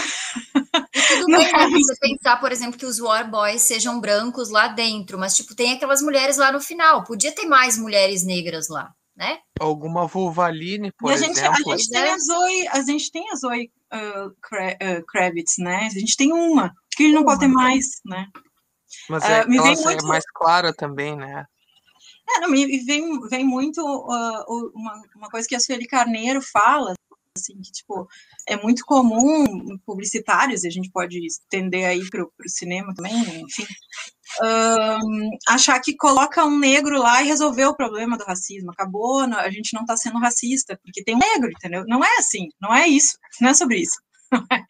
tudo bem né, você pensar, por exemplo, que os War Boys sejam brancos lá dentro, mas tipo, tem aquelas mulheres lá no final. Podia ter mais mulheres negras lá, né? Alguma Vulvaline, por e a gente, exemplo. A gente tem a Zoe, a gente tem a Zoe uh, Kravitz, né? A gente tem uma, que ele não uma. pode ter mais, né? Mas é, uh, me vem muito... é mais clara também, né? É, não, me vem, vem muito uh, uma, uma coisa que a Sueli Carneiro fala, assim, que, tipo, é muito comum publicitários, e a gente pode estender aí para o cinema também, enfim, um, achar que coloca um negro lá e resolveu o problema do racismo, acabou, a gente não está sendo racista, porque tem um negro, entendeu? Não é assim, não é isso, não é sobre isso. <laughs>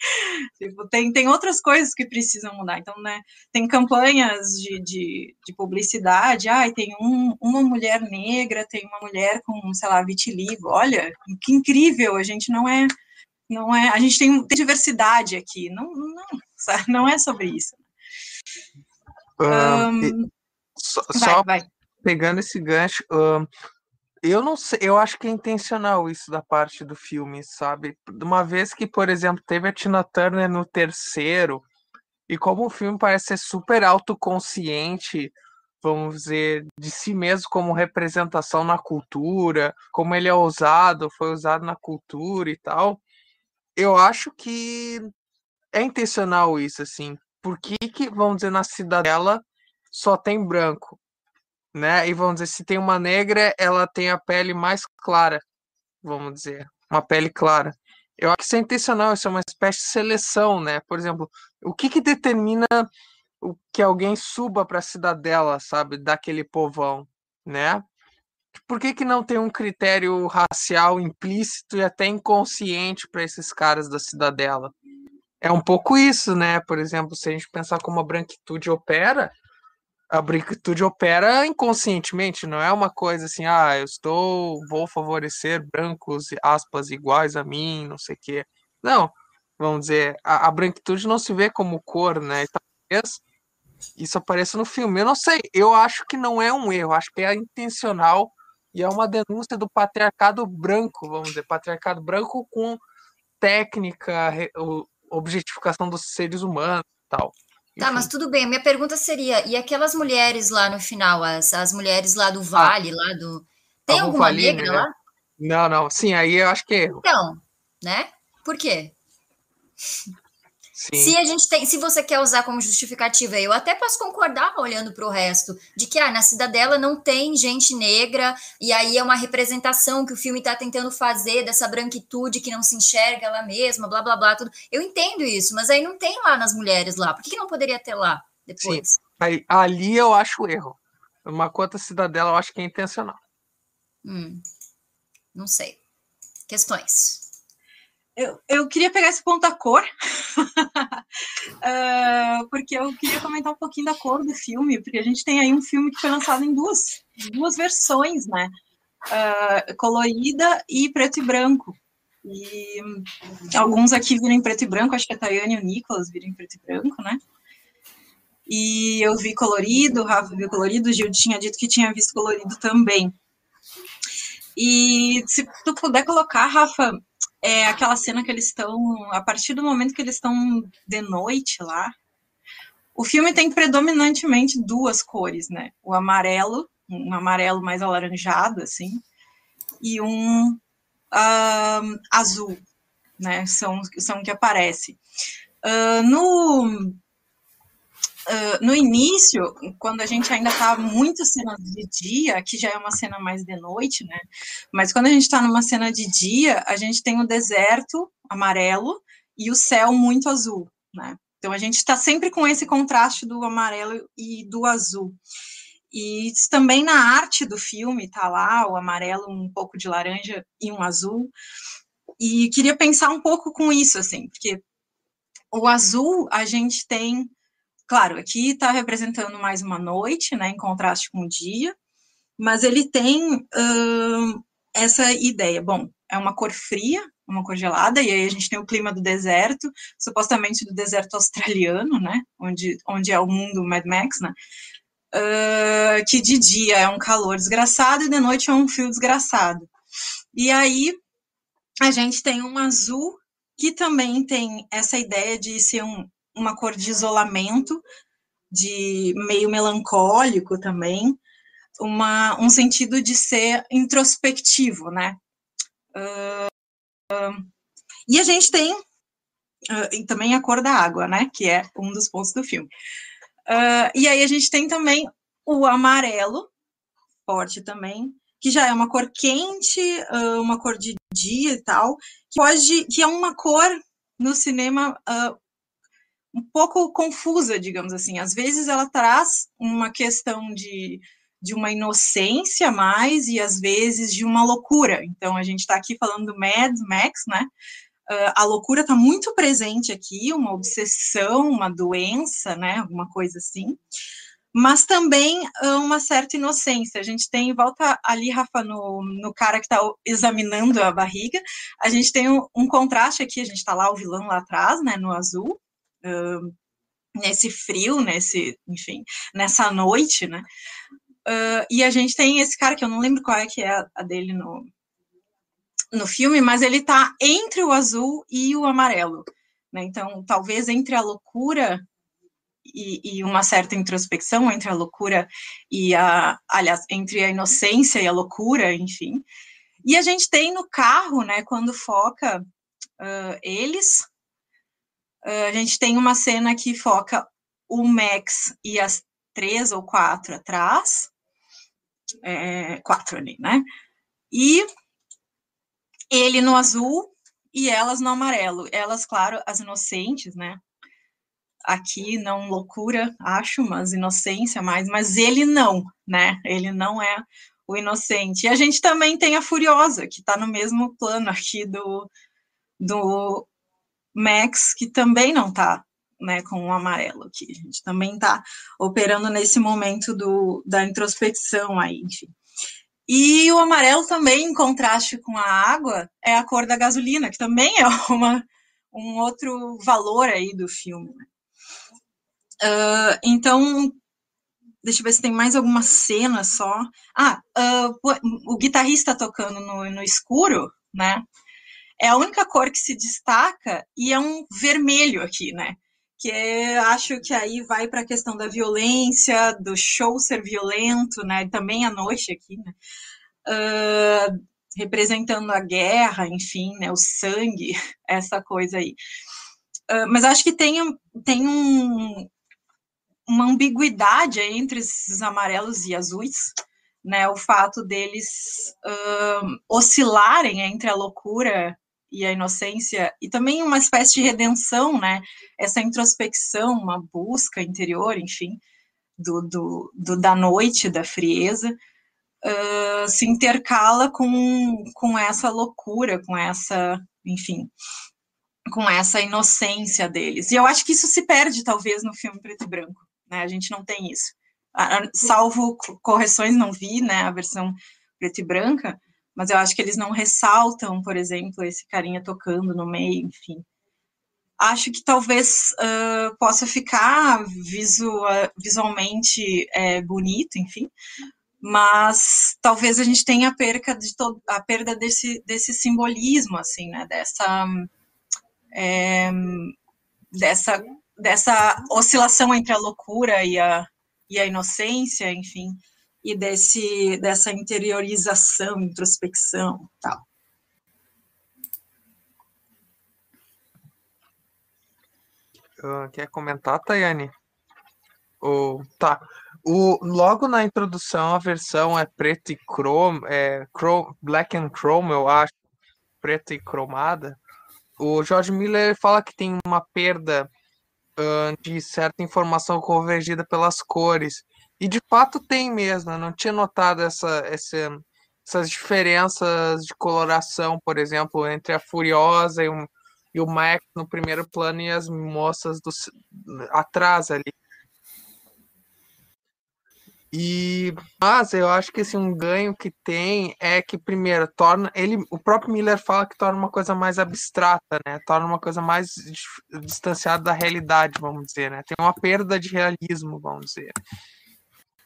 tipo, tem, tem outras coisas que precisam mudar. Então, né, tem campanhas de, de, de publicidade, ah, tem um, uma mulher negra, tem uma mulher com, sei lá, vitiligo. Olha, que incrível, a gente não é, não é, a gente tem, tem diversidade aqui. Não, não, <laughs> não é sobre isso. Um, só, vai, só vai. pegando esse gancho, um, eu não sei, eu acho que é intencional isso da parte do filme, sabe? Uma vez que, por exemplo, teve a Tina Turner no terceiro, e como o filme parece ser super autoconsciente, vamos dizer, de si mesmo como representação na cultura, como ele é usado, foi usado na cultura e tal, eu acho que é intencional isso, assim. Por que, que vamos dizer, na cidadela só tem branco? Né? E vamos dizer, se tem uma negra, ela tem a pele mais clara, vamos dizer, uma pele clara. Eu acho que isso é intencional, isso é uma espécie de seleção, né? Por exemplo, o que, que determina o que alguém suba para a cidadela, sabe, daquele povão, né? Por que, que não tem um critério racial implícito e até inconsciente para esses caras da cidadela? É um pouco isso, né? Por exemplo, se a gente pensar como a branquitude opera, a branquitude opera inconscientemente, não é uma coisa assim, ah, eu estou, vou favorecer brancos, aspas, iguais a mim, não sei o quê. Não, vamos dizer, a, a branquitude não se vê como cor, né? E talvez isso apareça no filme. Eu não sei, eu acho que não é um erro, acho que é intencional e é uma denúncia do patriarcado branco, vamos dizer, patriarcado branco com técnica, objetificação dos seres humanos tal. Tá, mas tudo bem. Minha pergunta seria: e aquelas mulheres lá no final, as, as mulheres lá do ah. Vale, lá do. Tem alguma Valine, negra né? lá? Não, não. Sim, aí eu acho que é Então, né? Por quê? Sim. Se a gente tem, se você quer usar como justificativa, eu até posso concordar olhando para o resto, de que ah, na cidadela não tem gente negra, e aí é uma representação que o filme está tentando fazer dessa branquitude que não se enxerga ela mesma, blá blá blá, tudo. Eu entendo isso, mas aí não tem lá nas mulheres lá. Por que, que não poderia ter lá depois? Sim. Aí, ali eu acho erro. Uma conta cidadela eu acho que é intencional. Hum, não sei. Questões. Eu, eu queria pegar esse ponto da cor, uh, <laughs> porque eu queria comentar um pouquinho da cor do filme, porque a gente tem aí um filme que foi lançado em duas, duas versões, né? Uh, colorida e preto e branco. E alguns aqui viram em preto e branco, acho que a Tayane e o Nicolas viram em preto e branco, né? E eu vi colorido, o Rafa viu colorido, o Gil tinha dito que tinha visto colorido também. E se tu puder colocar, Rafa, é aquela cena que eles estão, a partir do momento que eles estão de noite lá, o filme tem predominantemente duas cores, né? O amarelo, um amarelo mais alaranjado, assim, e um uh, azul, né? São, são que aparece. Uh, no, Uh, no início, quando a gente ainda tá muito cena de dia, que já é uma cena mais de noite, né? Mas quando a gente está numa cena de dia, a gente tem o deserto amarelo e o céu muito azul, né? Então a gente está sempre com esse contraste do amarelo e do azul. E também na arte do filme tá lá o amarelo, um pouco de laranja e um azul. E queria pensar um pouco com isso, assim, porque o azul a gente tem, claro, aqui está representando mais uma noite, né, em contraste com o dia, mas ele tem uh, essa ideia. Bom, é uma cor fria, uma cor gelada, e aí a gente tem o clima do deserto, supostamente do deserto australiano, né, onde, onde é o mundo Mad Max, né, uh, que de dia é um calor desgraçado e de noite é um frio desgraçado. E aí a gente tem um azul que também tem essa ideia de ser um, uma cor de isolamento, de meio melancólico também, uma, um sentido de ser introspectivo, né? Uh, uh, e a gente tem uh, também a cor da água, né? Que é um dos pontos do filme. Uh, e aí a gente tem também o amarelo, forte também, que já é uma cor quente, uh, uma cor de dia e tal, que pode, que é uma cor no cinema um pouco confusa, digamos assim. Às vezes ela traz uma questão de, de uma inocência mais e às vezes de uma loucura. Então a gente está aqui falando do Mad Max, né? uh, a loucura está muito presente aqui, uma obsessão, uma doença, né, alguma coisa assim, mas também uh, uma certa inocência. A gente tem, volta ali, Rafa, no, no cara que está examinando a barriga, a gente tem um, um contraste aqui, a gente está lá, o vilão lá atrás, né, no azul, uh, nesse frio, nesse, enfim, nessa noite, né, Uh, e a gente tem esse cara que eu não lembro qual é que é a dele no, no filme, mas ele está entre o azul e o amarelo. Né? Então, talvez entre a loucura e, e, uma certa introspecção, entre a loucura e a. Aliás, entre a inocência e a loucura, enfim. E a gente tem no carro, né, quando foca uh, eles, a gente tem uma cena que foca o Max e as três ou quatro atrás, é, quatro ali, né? E ele no azul e elas no amarelo. Elas, claro, as inocentes, né? Aqui não loucura, acho, mas inocência mais, mas ele não, né? Ele não é o inocente. E a gente também tem a Furiosa, que está no mesmo plano aqui do, do Max, que também não está né, com o amarelo aqui. A gente também está operando nesse momento do, da introspecção aí, enfim. E o amarelo também, em contraste com a água, é a cor da gasolina, que também é <laughs> uma, um outro valor aí do filme. Uh, então, deixa eu ver se tem mais alguma cena só. Ah, uh, o guitarrista tocando no, no escuro, né? É a única cor que se destaca e é um vermelho aqui, né? Que acho que aí vai para a questão da violência, do show ser violento, né? Também à noite aqui, né? uh, representando a guerra, enfim, né, o sangue, <laughs> essa coisa aí. Uh, mas acho que tem, tem um, uma ambiguidade entre esses amarelos e azuis, né, o fato deles uh, oscilarem entre a loucura e a inocência, e também uma espécie de redenção, né, essa introspecção, uma busca interior, enfim, do, do, do da noite, da frieza, uh, se intercala com, com essa loucura, com essa, enfim, com essa inocência deles. E eu acho que isso se perde, talvez, no filme preto e branco. Né? A gente não tem isso. Salvo correções, não vi né, a versão preto e branca, mas eu acho que eles não ressaltam, por exemplo, esse carinha tocando no meio, enfim. Acho que talvez uh, possa ficar visual, visualmente é, bonito, enfim, mas talvez a gente tenha a perca de todo, a perda desse, desse simbolismo, assim, né, dessa é, dessa dessa oscilação entre a loucura e a, e a inocência, enfim, e desse dessa interiorização, introspecção, tal. Uh, quer comentar, Tayane? Oh, tá. O, logo na introdução, a versão é preta e chrome, é chrome, black and chrome, eu acho, preta e cromada. O George Miller fala que tem uma perda uh, de certa informação convergida pelas cores. E de fato tem mesmo, eu não tinha notado essa, essa, essas diferenças de coloração, por exemplo, entre a Furiosa e o, e o Mac no primeiro plano e as moças do, atrás ali. E mas eu acho que assim, um ganho que tem é que primeiro torna ele, o próprio Miller fala que torna uma coisa mais abstrata, né? Torna uma coisa mais distanciada da realidade, vamos dizer, né? Tem uma perda de realismo, vamos dizer.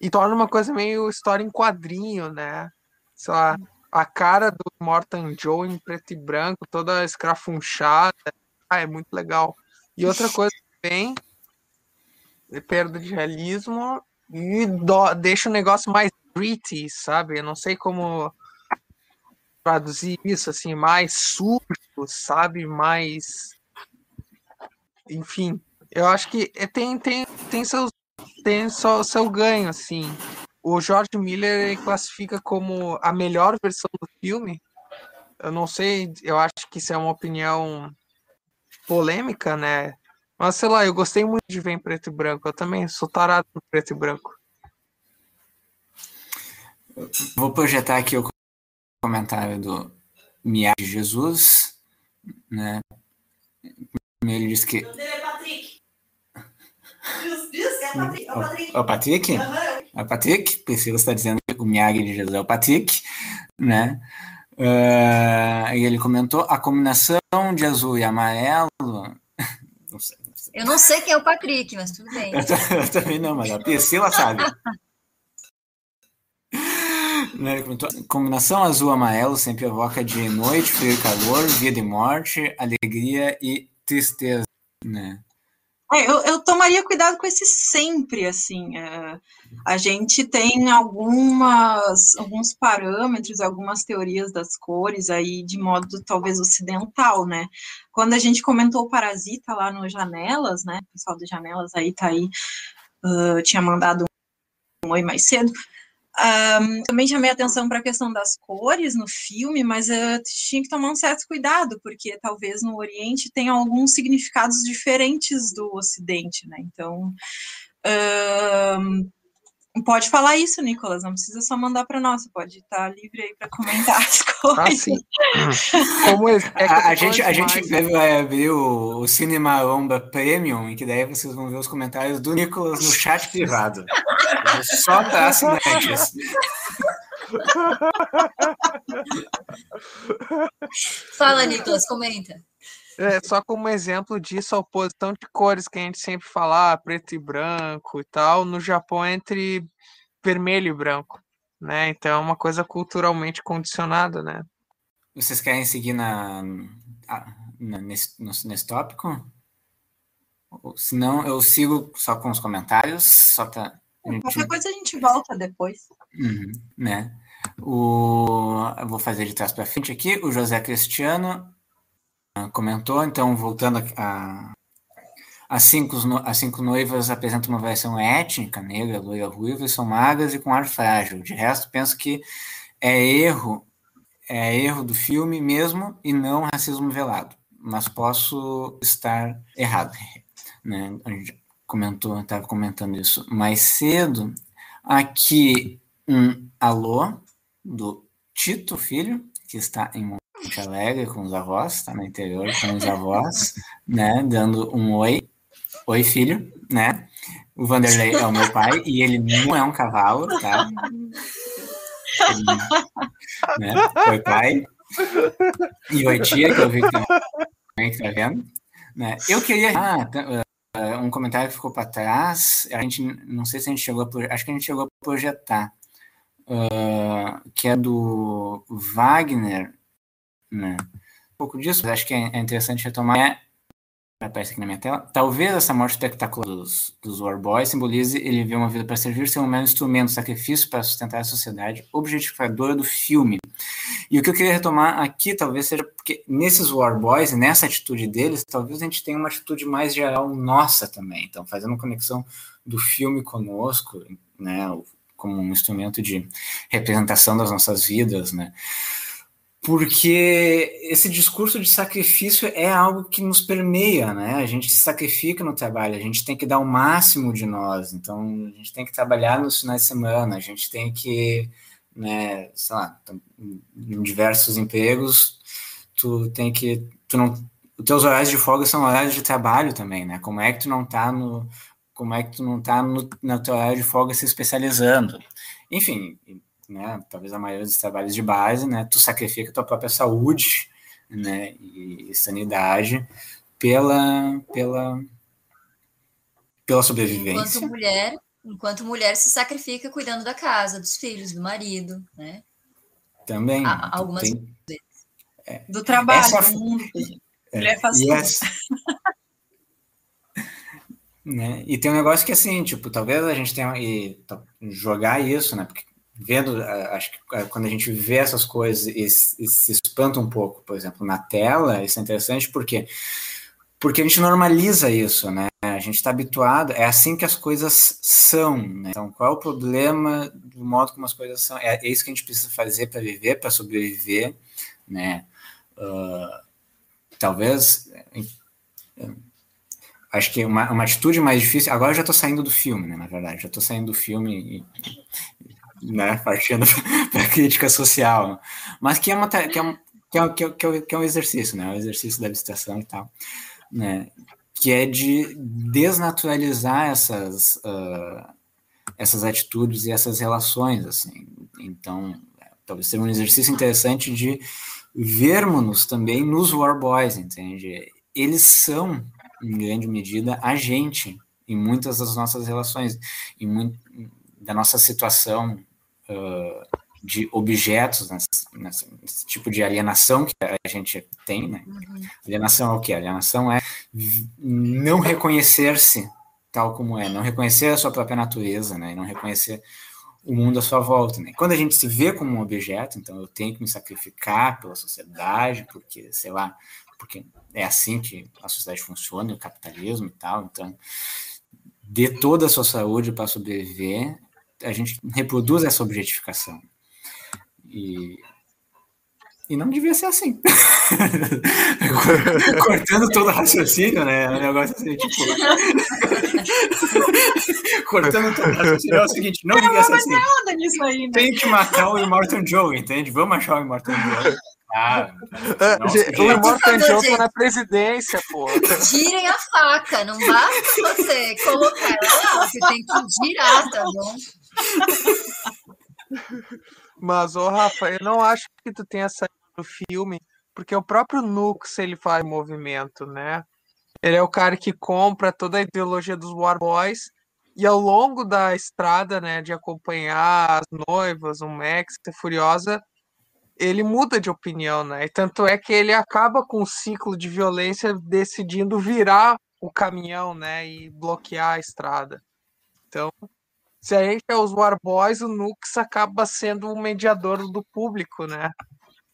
E torna uma coisa meio história em quadrinho, né? Sei lá, a cara do Morton Joe em preto e branco, toda escrafunchada. Ah, é muito legal. E outra coisa também, perda de realismo e do, deixa o negócio mais gritty, sabe? Eu não sei como traduzir isso, assim, mais sujo, sabe? Mais. Enfim, eu acho que é, tem, tem, tem, seus, tem seu, seu ganho, assim. O George Miller classifica como a melhor versão do filme. Eu não sei, eu acho que isso é uma opinião polêmica, né? Mas sei lá, eu gostei muito de ver em preto e branco. Eu também sou tarado no preto e branco. Vou projetar aqui o comentário do Miag de Jesus, né? Ele diz que. O é é. É o Patrick. É o Patrick? Uhum. O Patrick? Priscila está dizendo que o Miag de Jesus é o Patrick, né? Uh, e ele comentou a combinação de azul e amarelo. <laughs> Não sei, eu não sei quem é o Patrick, mas tudo bem. <laughs> Eu, eu também não, mas a Priscila sabe. né, combinação azul-amarelo sempre evoca de noite, frio e calor, vida e morte, alegria e tristeza, né? É, eu, eu, tomaria cuidado com esse sempre, assim. É, a gente tem algumas, alguns parâmetros, algumas teorias das cores aí de modo talvez ocidental, né? Quando a gente comentou o Parasita lá no Janelas, né? O pessoal do Janelas aí tá aí, uh, tinha mandado um oi mais cedo. Um, também chamei atenção para a questão das cores no filme, mas uh, tinha que tomar um certo cuidado, porque talvez no Oriente tenha alguns significados diferentes do Ocidente, né? Então, um, Pode falar isso, Nicolas, não precisa só mandar para nós, pode estar livre aí para comentar as <laughs> coisas. Ah, sim. Como é, é a, a gente, a gente vai abrir o, o Cinema Omba Premium, em que daí vocês vão ver os comentários do Nicolas no chat <laughs> privado. só para assinantes. Fala, Nicolas, comenta. É, só como exemplo disso, a oposição de cores que a gente sempre fala, ah, preto e branco e tal, no Japão é entre vermelho e branco, né? Então é uma coisa culturalmente condicionada, né? Vocês querem seguir na, na nesse, nesse tópico? Se não, eu sigo só com os comentários, só gente... Qualquer coisa a gente volta depois. Uhum, né? O... Eu vou fazer de trás para frente aqui. O José Cristiano comentou, então, voltando a, as, cinco, as cinco noivas apresentam uma versão étnica, negra, loira, ruiva, e são magras e com ar frágil. De resto, penso que é erro, é erro do filme mesmo e não racismo velado. Mas posso estar errado. <laughs> Né? comentou, estava comentando isso mais cedo. Aqui um alô do Tito Filho, que está em Monte Alegre com os avós, está no interior com os avós, né, dando um oi, oi filho, né? O Vanderlei é o meu pai e ele não é um cavalo, tá? Ele, né? Oi pai. E oi tia, que eu vi que está vendo. Né? Eu queria. Ah, uh, um comentário que ficou para trás. A gente não sei se a gente chegou a, acho que a gente chegou a projetar. Uh, que é do Wagner, né? Um pouco disso, mas acho que é, é interessante retomar. É aparece aqui na minha tela. Talvez essa morte espetacular dos, dos Warboys simbolize ele viu uma vida para servir, ser um mero instrumento, sacrifício para sustentar a sociedade objetificadora do filme. E o que eu queria retomar aqui, talvez seja porque nesses Warboys, nessa atitude deles, talvez a gente tenha uma atitude mais geral nossa também. Então, fazendo uma conexão do filme conosco, né, como um instrumento de representação das nossas vidas, né porque esse discurso de sacrifício é algo que nos permeia, né? A gente se sacrifica no trabalho, a gente tem que dar o máximo de nós, então a gente tem que trabalhar nos finais de semana, a gente tem que, né, sei lá, em diversos empregos, tu tem que, tu não, os teus horários de folga são horários de trabalho também, né? Como é que tu não tá no, como é que tu não tá no, no teu horário de folga se especializando? Enfim, né, talvez a maioria dos trabalhos de base, né, tu sacrifica tua própria saúde, né, e, e sanidade pela pela pela sobrevivência. Enquanto mulher, enquanto mulher se sacrifica cuidando da casa, dos filhos, do marido, né? Também. Há, algumas tem, vezes. É, do trabalho, essa, do mundo. É, mulher faz e, essa, <laughs> né? e tem um negócio que assim, tipo, talvez a gente tenha e jogar isso, né? Porque vendo, acho que quando a gente vê essas coisas e, e, se espanta um pouco, por exemplo, na tela, isso é interessante porque porque a gente normaliza isso, né? A gente está habituado, é assim que as coisas são, né? Então, qual é o problema do modo como as coisas são? É, é isso que a gente precisa fazer para viver, para sobreviver, né? Uh, talvez acho que uma, uma atitude mais difícil. Agora eu já estou saindo do filme, né? Na verdade, já estou saindo do filme e, né, partindo <laughs> para crítica social, mas que é, uma, que, é um, que, é, que, é, que é um exercício, né, um exercício da abstração e tal, né, que é de desnaturalizar essas, uh, essas atitudes e essas relações, assim, então, talvez seja um exercício interessante de vermos-nos também nos War Boys, entende? Eles são, em grande medida, a gente em muitas das nossas relações, em muito, da nossa situação uh, de objetos, nesse, nesse, nesse, tipo de alienação que a gente tem, né? Uhum. Alienação é o que? Alienação é não reconhecer-se tal como é, não reconhecer a sua própria natureza, né? E não reconhecer o mundo à sua volta, né? Quando a gente se vê como um objeto, então eu tenho que me sacrificar pela sociedade, porque, sei lá, porque é assim que a sociedade funciona, o capitalismo e tal, então dê toda a sua saúde para sobreviver, a gente reproduz essa objetificação. E, e não devia ser assim. <laughs> Cortando todo o raciocínio, né? É um negócio assim, tipo. <laughs> Cortando todo o raciocínio é o seguinte: não, não devia ser assim. Aí, né? Tem que matar o Immortal Joe, entende? Vamos achar o Immortal Joe. Ah, nossa, o Immortal Joe tá na presidência, pô. Girem a faca, não basta você colocar ela lá, você tem que girar, tá bom? Mas, ô Rafa, eu não acho que tu tenha saído do filme, porque o próprio Nux ele faz movimento, né? Ele é o cara que compra toda a ideologia dos War Boys e ao longo da estrada, né, de acompanhar as noivas, o Max, a Furiosa, ele muda de opinião, né? E tanto é que ele acaba com o ciclo de violência decidindo virar o caminhão, né, e bloquear a estrada. Então, se a gente é os War Boys, o Nux acaba sendo o mediador do público, né?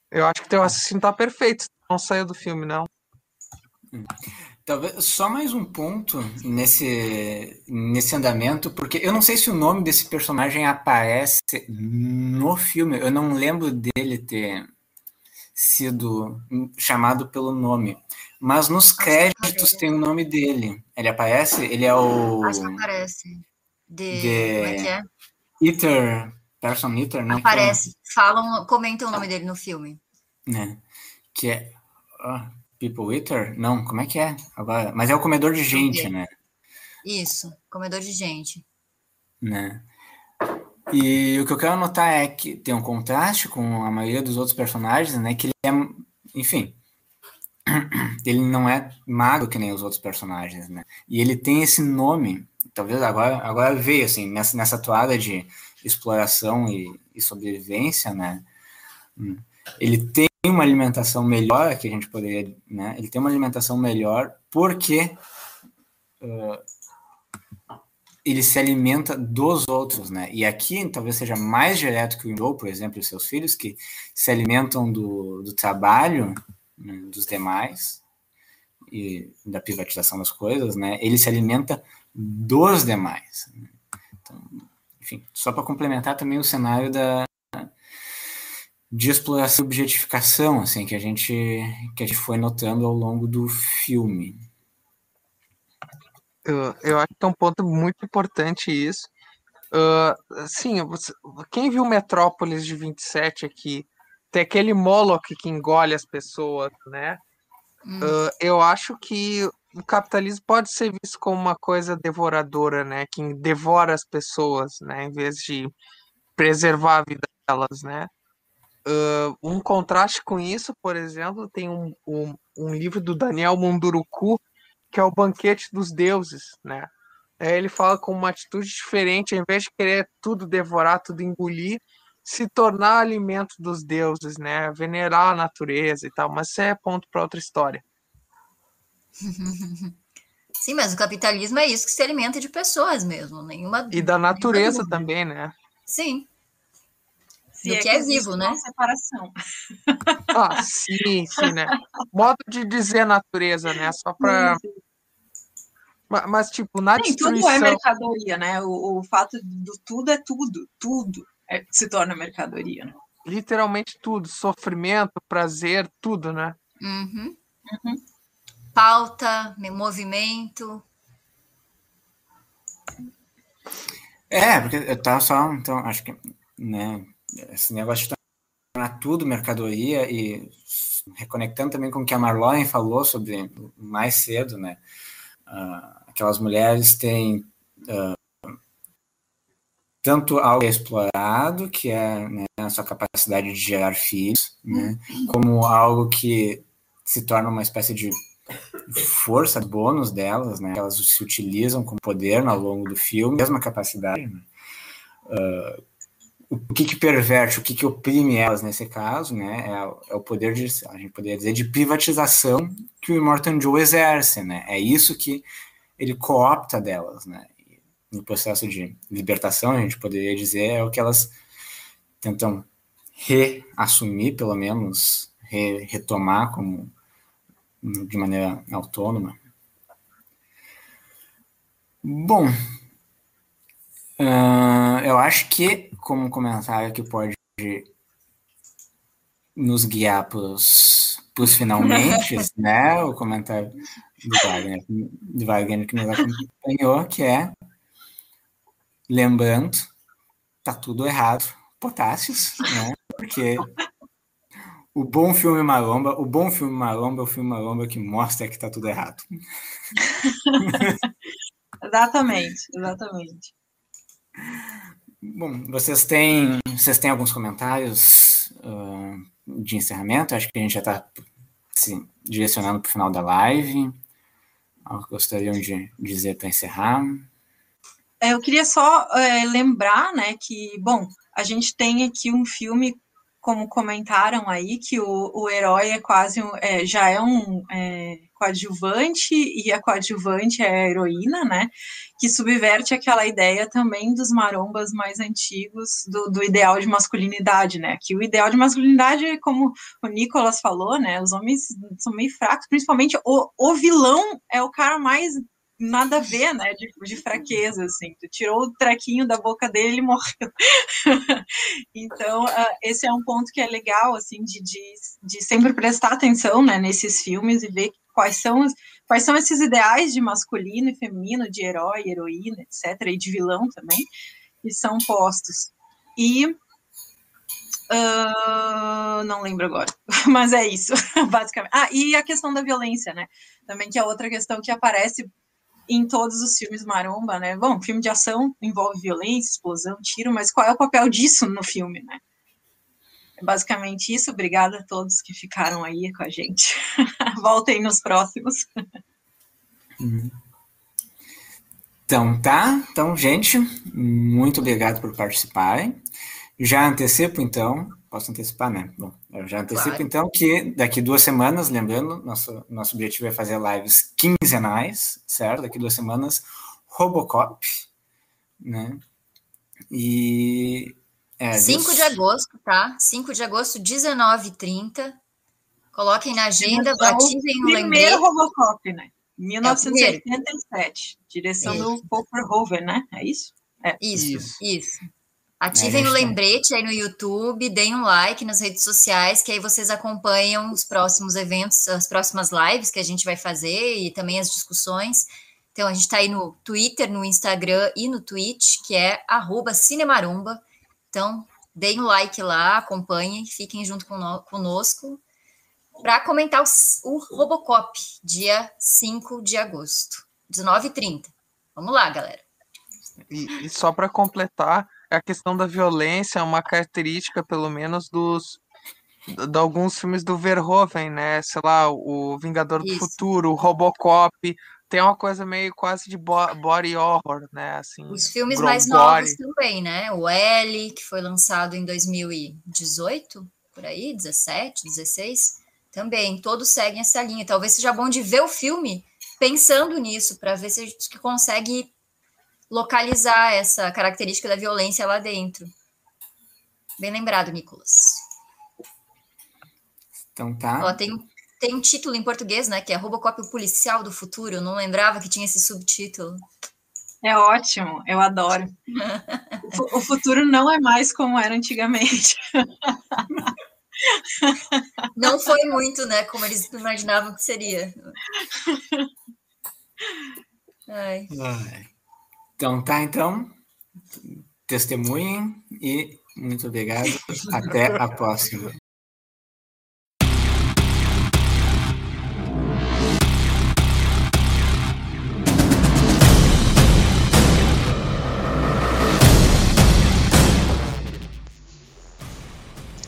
Eu acho que teu assassino tá perfeito, não saiu do filme, não. Talvez só mais um ponto nesse, nesse andamento, porque eu não sei se o nome desse personagem aparece no filme, eu não lembro dele ter sido chamado pelo nome. Mas nos créditos tem o nome dele. Ele aparece? Ele é o. Acho que aparece. De. De- Como é que é? Eater. Person Eater, não? Aparece. Falam, comentam o nome dele no filme. né? Que é. ah, People Eater? Não, como é que é? Agora, mas é o comedor de gente, né? Isso, comedor de gente. né? E o que eu quero notar é que tem um contraste com a maioria dos outros personagens, né? Que ele é, enfim, <clears throat> ele não é magro que nem os outros personagens, né? E ele tem esse nome, talvez agora, agora veio assim nessa nessa toada de exploração e, e sobrevivência, né? Hum. Ele tem uma alimentação melhor que a gente poderia, né? Ele tem uma alimentação melhor porque ah, ele se alimenta dos outros, né? E aqui talvez seja mais direto que o Joe, por exemplo, e seus filhos, que se alimentam do, do trabalho né, dos demais e da privatização das coisas, né? Ele se alimenta dos demais. Então, enfim, só para complementar também o cenário da de exploração e objetificação, assim, que a gente que a gente foi notando ao longo do filme. Eu, eu acho que é um ponto muito importante isso. Ah, sim, você- quem viu Metrópolis de 27 aqui, tem aquele Moloch que engole as pessoas, né? Hum. Ah, eu acho que o capitalismo pode ser visto como uma coisa devoradora, né? Que devora as pessoas, né? Em vez de preservar a vida delas, né? Ah, um contraste com isso, por exemplo, tem um, um, um livro do Daniel Munduruku, que é o Banquete dos Deuses, né? Aí ele fala com uma atitude diferente, ao invés de querer tudo devorar, tudo engolir, se tornar alimento dos deuses, né? Venerar a natureza e tal, mas isso é ponto para outra história. <laughs> Sim, mas o capitalismo é isso que se alimenta de pessoas mesmo. Nenhuma. E da natureza também, né? Sim. Se Do que é existe vivo, né? separação. <laughs> Ah, sim, sim, né? Modo de dizer natureza, né? Só para. Mas, tipo, na Sim, tudo é destruição. mercadoria, né? O, o fato do tudo é tudo. Tudo é- se torna mercadoria. né? literalmente tudo, sofrimento, prazer, tudo, né? Uhum. Uhum. Pauta, me- movimento. É, porque eu tava só, então, acho que, né, esse negócio de tornar tudo mercadoria e reconectando também com o que a Marlene falou sobre mais cedo, né, ah, aquelas mulheres têm ah, tanto algo explorado, que é né, a sua capacidade de gerar filhos, né, como algo que se torna uma espécie de força bônus delas, né? Elas se utilizam como poder ao longo do filme, mesma capacidade. Né? Uh, o que que perverte, o que que oprime elas nesse caso, né? É, é o poder de, a gente poderia dizer, de privatização que o Immortan Joe exerce, né? É isso que ele coopta delas, né? No processo de libertação, a gente poderia dizer, é o que elas tentam reassumir, pelo menos, re- retomar como de maneira autônoma. Bom, ah, eu acho que como um comentário que pode nos guiar para os finalmente, <laughs> né? O comentário do Wagner, do Wagner que nos acompanhou, que é lembrando, tá tudo errado, potássios, né? Porque o bom filme Maromba, o bom filme Maromba é o filme Maromba que mostra que tá tudo errado. <laughs> Exatamente, exatamente. Bom, vocês têm, vocês têm alguns comentários ah, de encerramento? Acho que a gente já está se direcionando para o final da live. Algo que gostariam de dizer para encerrar? É, Eu queria só é, lembrar, né, que, bom, a gente tem aqui um filme, como comentaram aí, que o, o herói é quase, um- é, já é um é, coadjuvante e a coadjuvante é a heroína, né, que subverte aquela ideia também dos marombas mais antigos do, do ideal de masculinidade, né, que o ideal de masculinidade, como o Nicolas falou, né, os homens são meio fracos, principalmente o, o vilão é o cara mais nada a ver, né, de, de fraqueza, assim, tu tirou o trequinho da boca dele e morreu. <laughs> então, uh, esse é um ponto que é legal, assim, de, de, de sempre prestar atenção, né, nesses filmes e ver quais são, quais são esses ideais de masculino e feminino, de herói, heroína, etc., e de vilão também, que são postos. E uh, não lembro agora, <laughs> mas é isso, <laughs> basicamente. Ah, e a questão da violência, né? Também que é outra questão que aparece em todos os filmes maromba, né? Bom, filme de ação envolve violência, explosão, tiro, mas qual é o papel disso no filme, né? É basicamente isso. Obrigada a todos que ficaram aí com a gente. <laughs> Voltem nos próximos. Uhum. Então tá, então gente, muito obrigado por participarem. Já antecipo então, posso antecipar, né? Bom, eu já antecipo claro. então que daqui duas semanas, lembrando, nosso, nosso objetivo é fazer lives quinzenais, certo? Daqui duas semanas, Robocop, né? E. É, 5 de agosto, tá? 5 de agosto, 19h30. Coloquem na agenda, então, ativem o lembrete. Primeiro Robocop, né? 1987. É direção isso. do Paul Verhoeven, né? É isso? É. Isso, isso. isso. Ativem é, o lembrete aí no YouTube, deem um like nas redes sociais, que aí vocês acompanham os próximos eventos, as próximas lives que a gente vai fazer e também as discussões. Então, a gente está aí no Twitter, no Instagram e no Twitch, que é Cinemarumba. Então, deem um like lá, acompanhem, fiquem junto conosco para comentar o, o Robocop, dia 5 de agosto, 19h30. Vamos lá, galera. E, e só para completar, a questão da violência é uma característica, pelo menos, dos de alguns filmes do Verhoeven, né? Sei lá, o Vingador Isso. do Futuro, o Robocop, tem uma coisa meio quase de body horror, né? Assim, Os filmes mais novos também, né? O L, que foi lançado em 2018, por aí, 17, 16, também, todos seguem essa linha. Talvez seja bom de ver o filme pensando nisso, para ver se a gente consegue localizar essa característica da violência lá dentro. Bem lembrado, Nicolas. Então tá. Ó, tem, tem um título em português, né? Que é Robocop o Policial do Futuro. Eu não lembrava que tinha esse subtítulo. É ótimo, eu adoro. o futuro não é mais como era antigamente. Não foi muito, né? Como eles imaginavam que seria. Ai. Ai. Então tá, então. Testemunhem e muito obrigado. Até a próxima.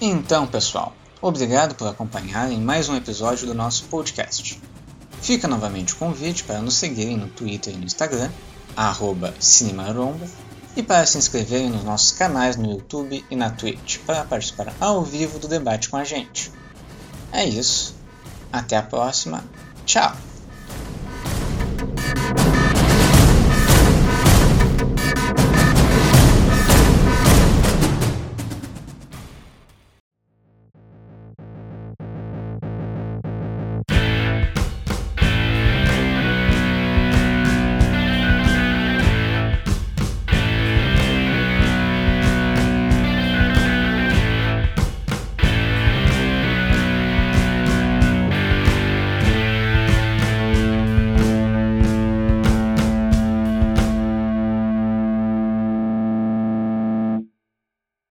Então, pessoal, obrigado por acompanharem mais um episódio do nosso podcast. Fica novamente o convite para nos seguirem no Twitter e no Instagram arroba Cinemaromba, e para se inscreverem nos nossos canais no YouTube e na Twitch para participar ao vivo do debate com a gente. É isso. Até a próxima. Tchau!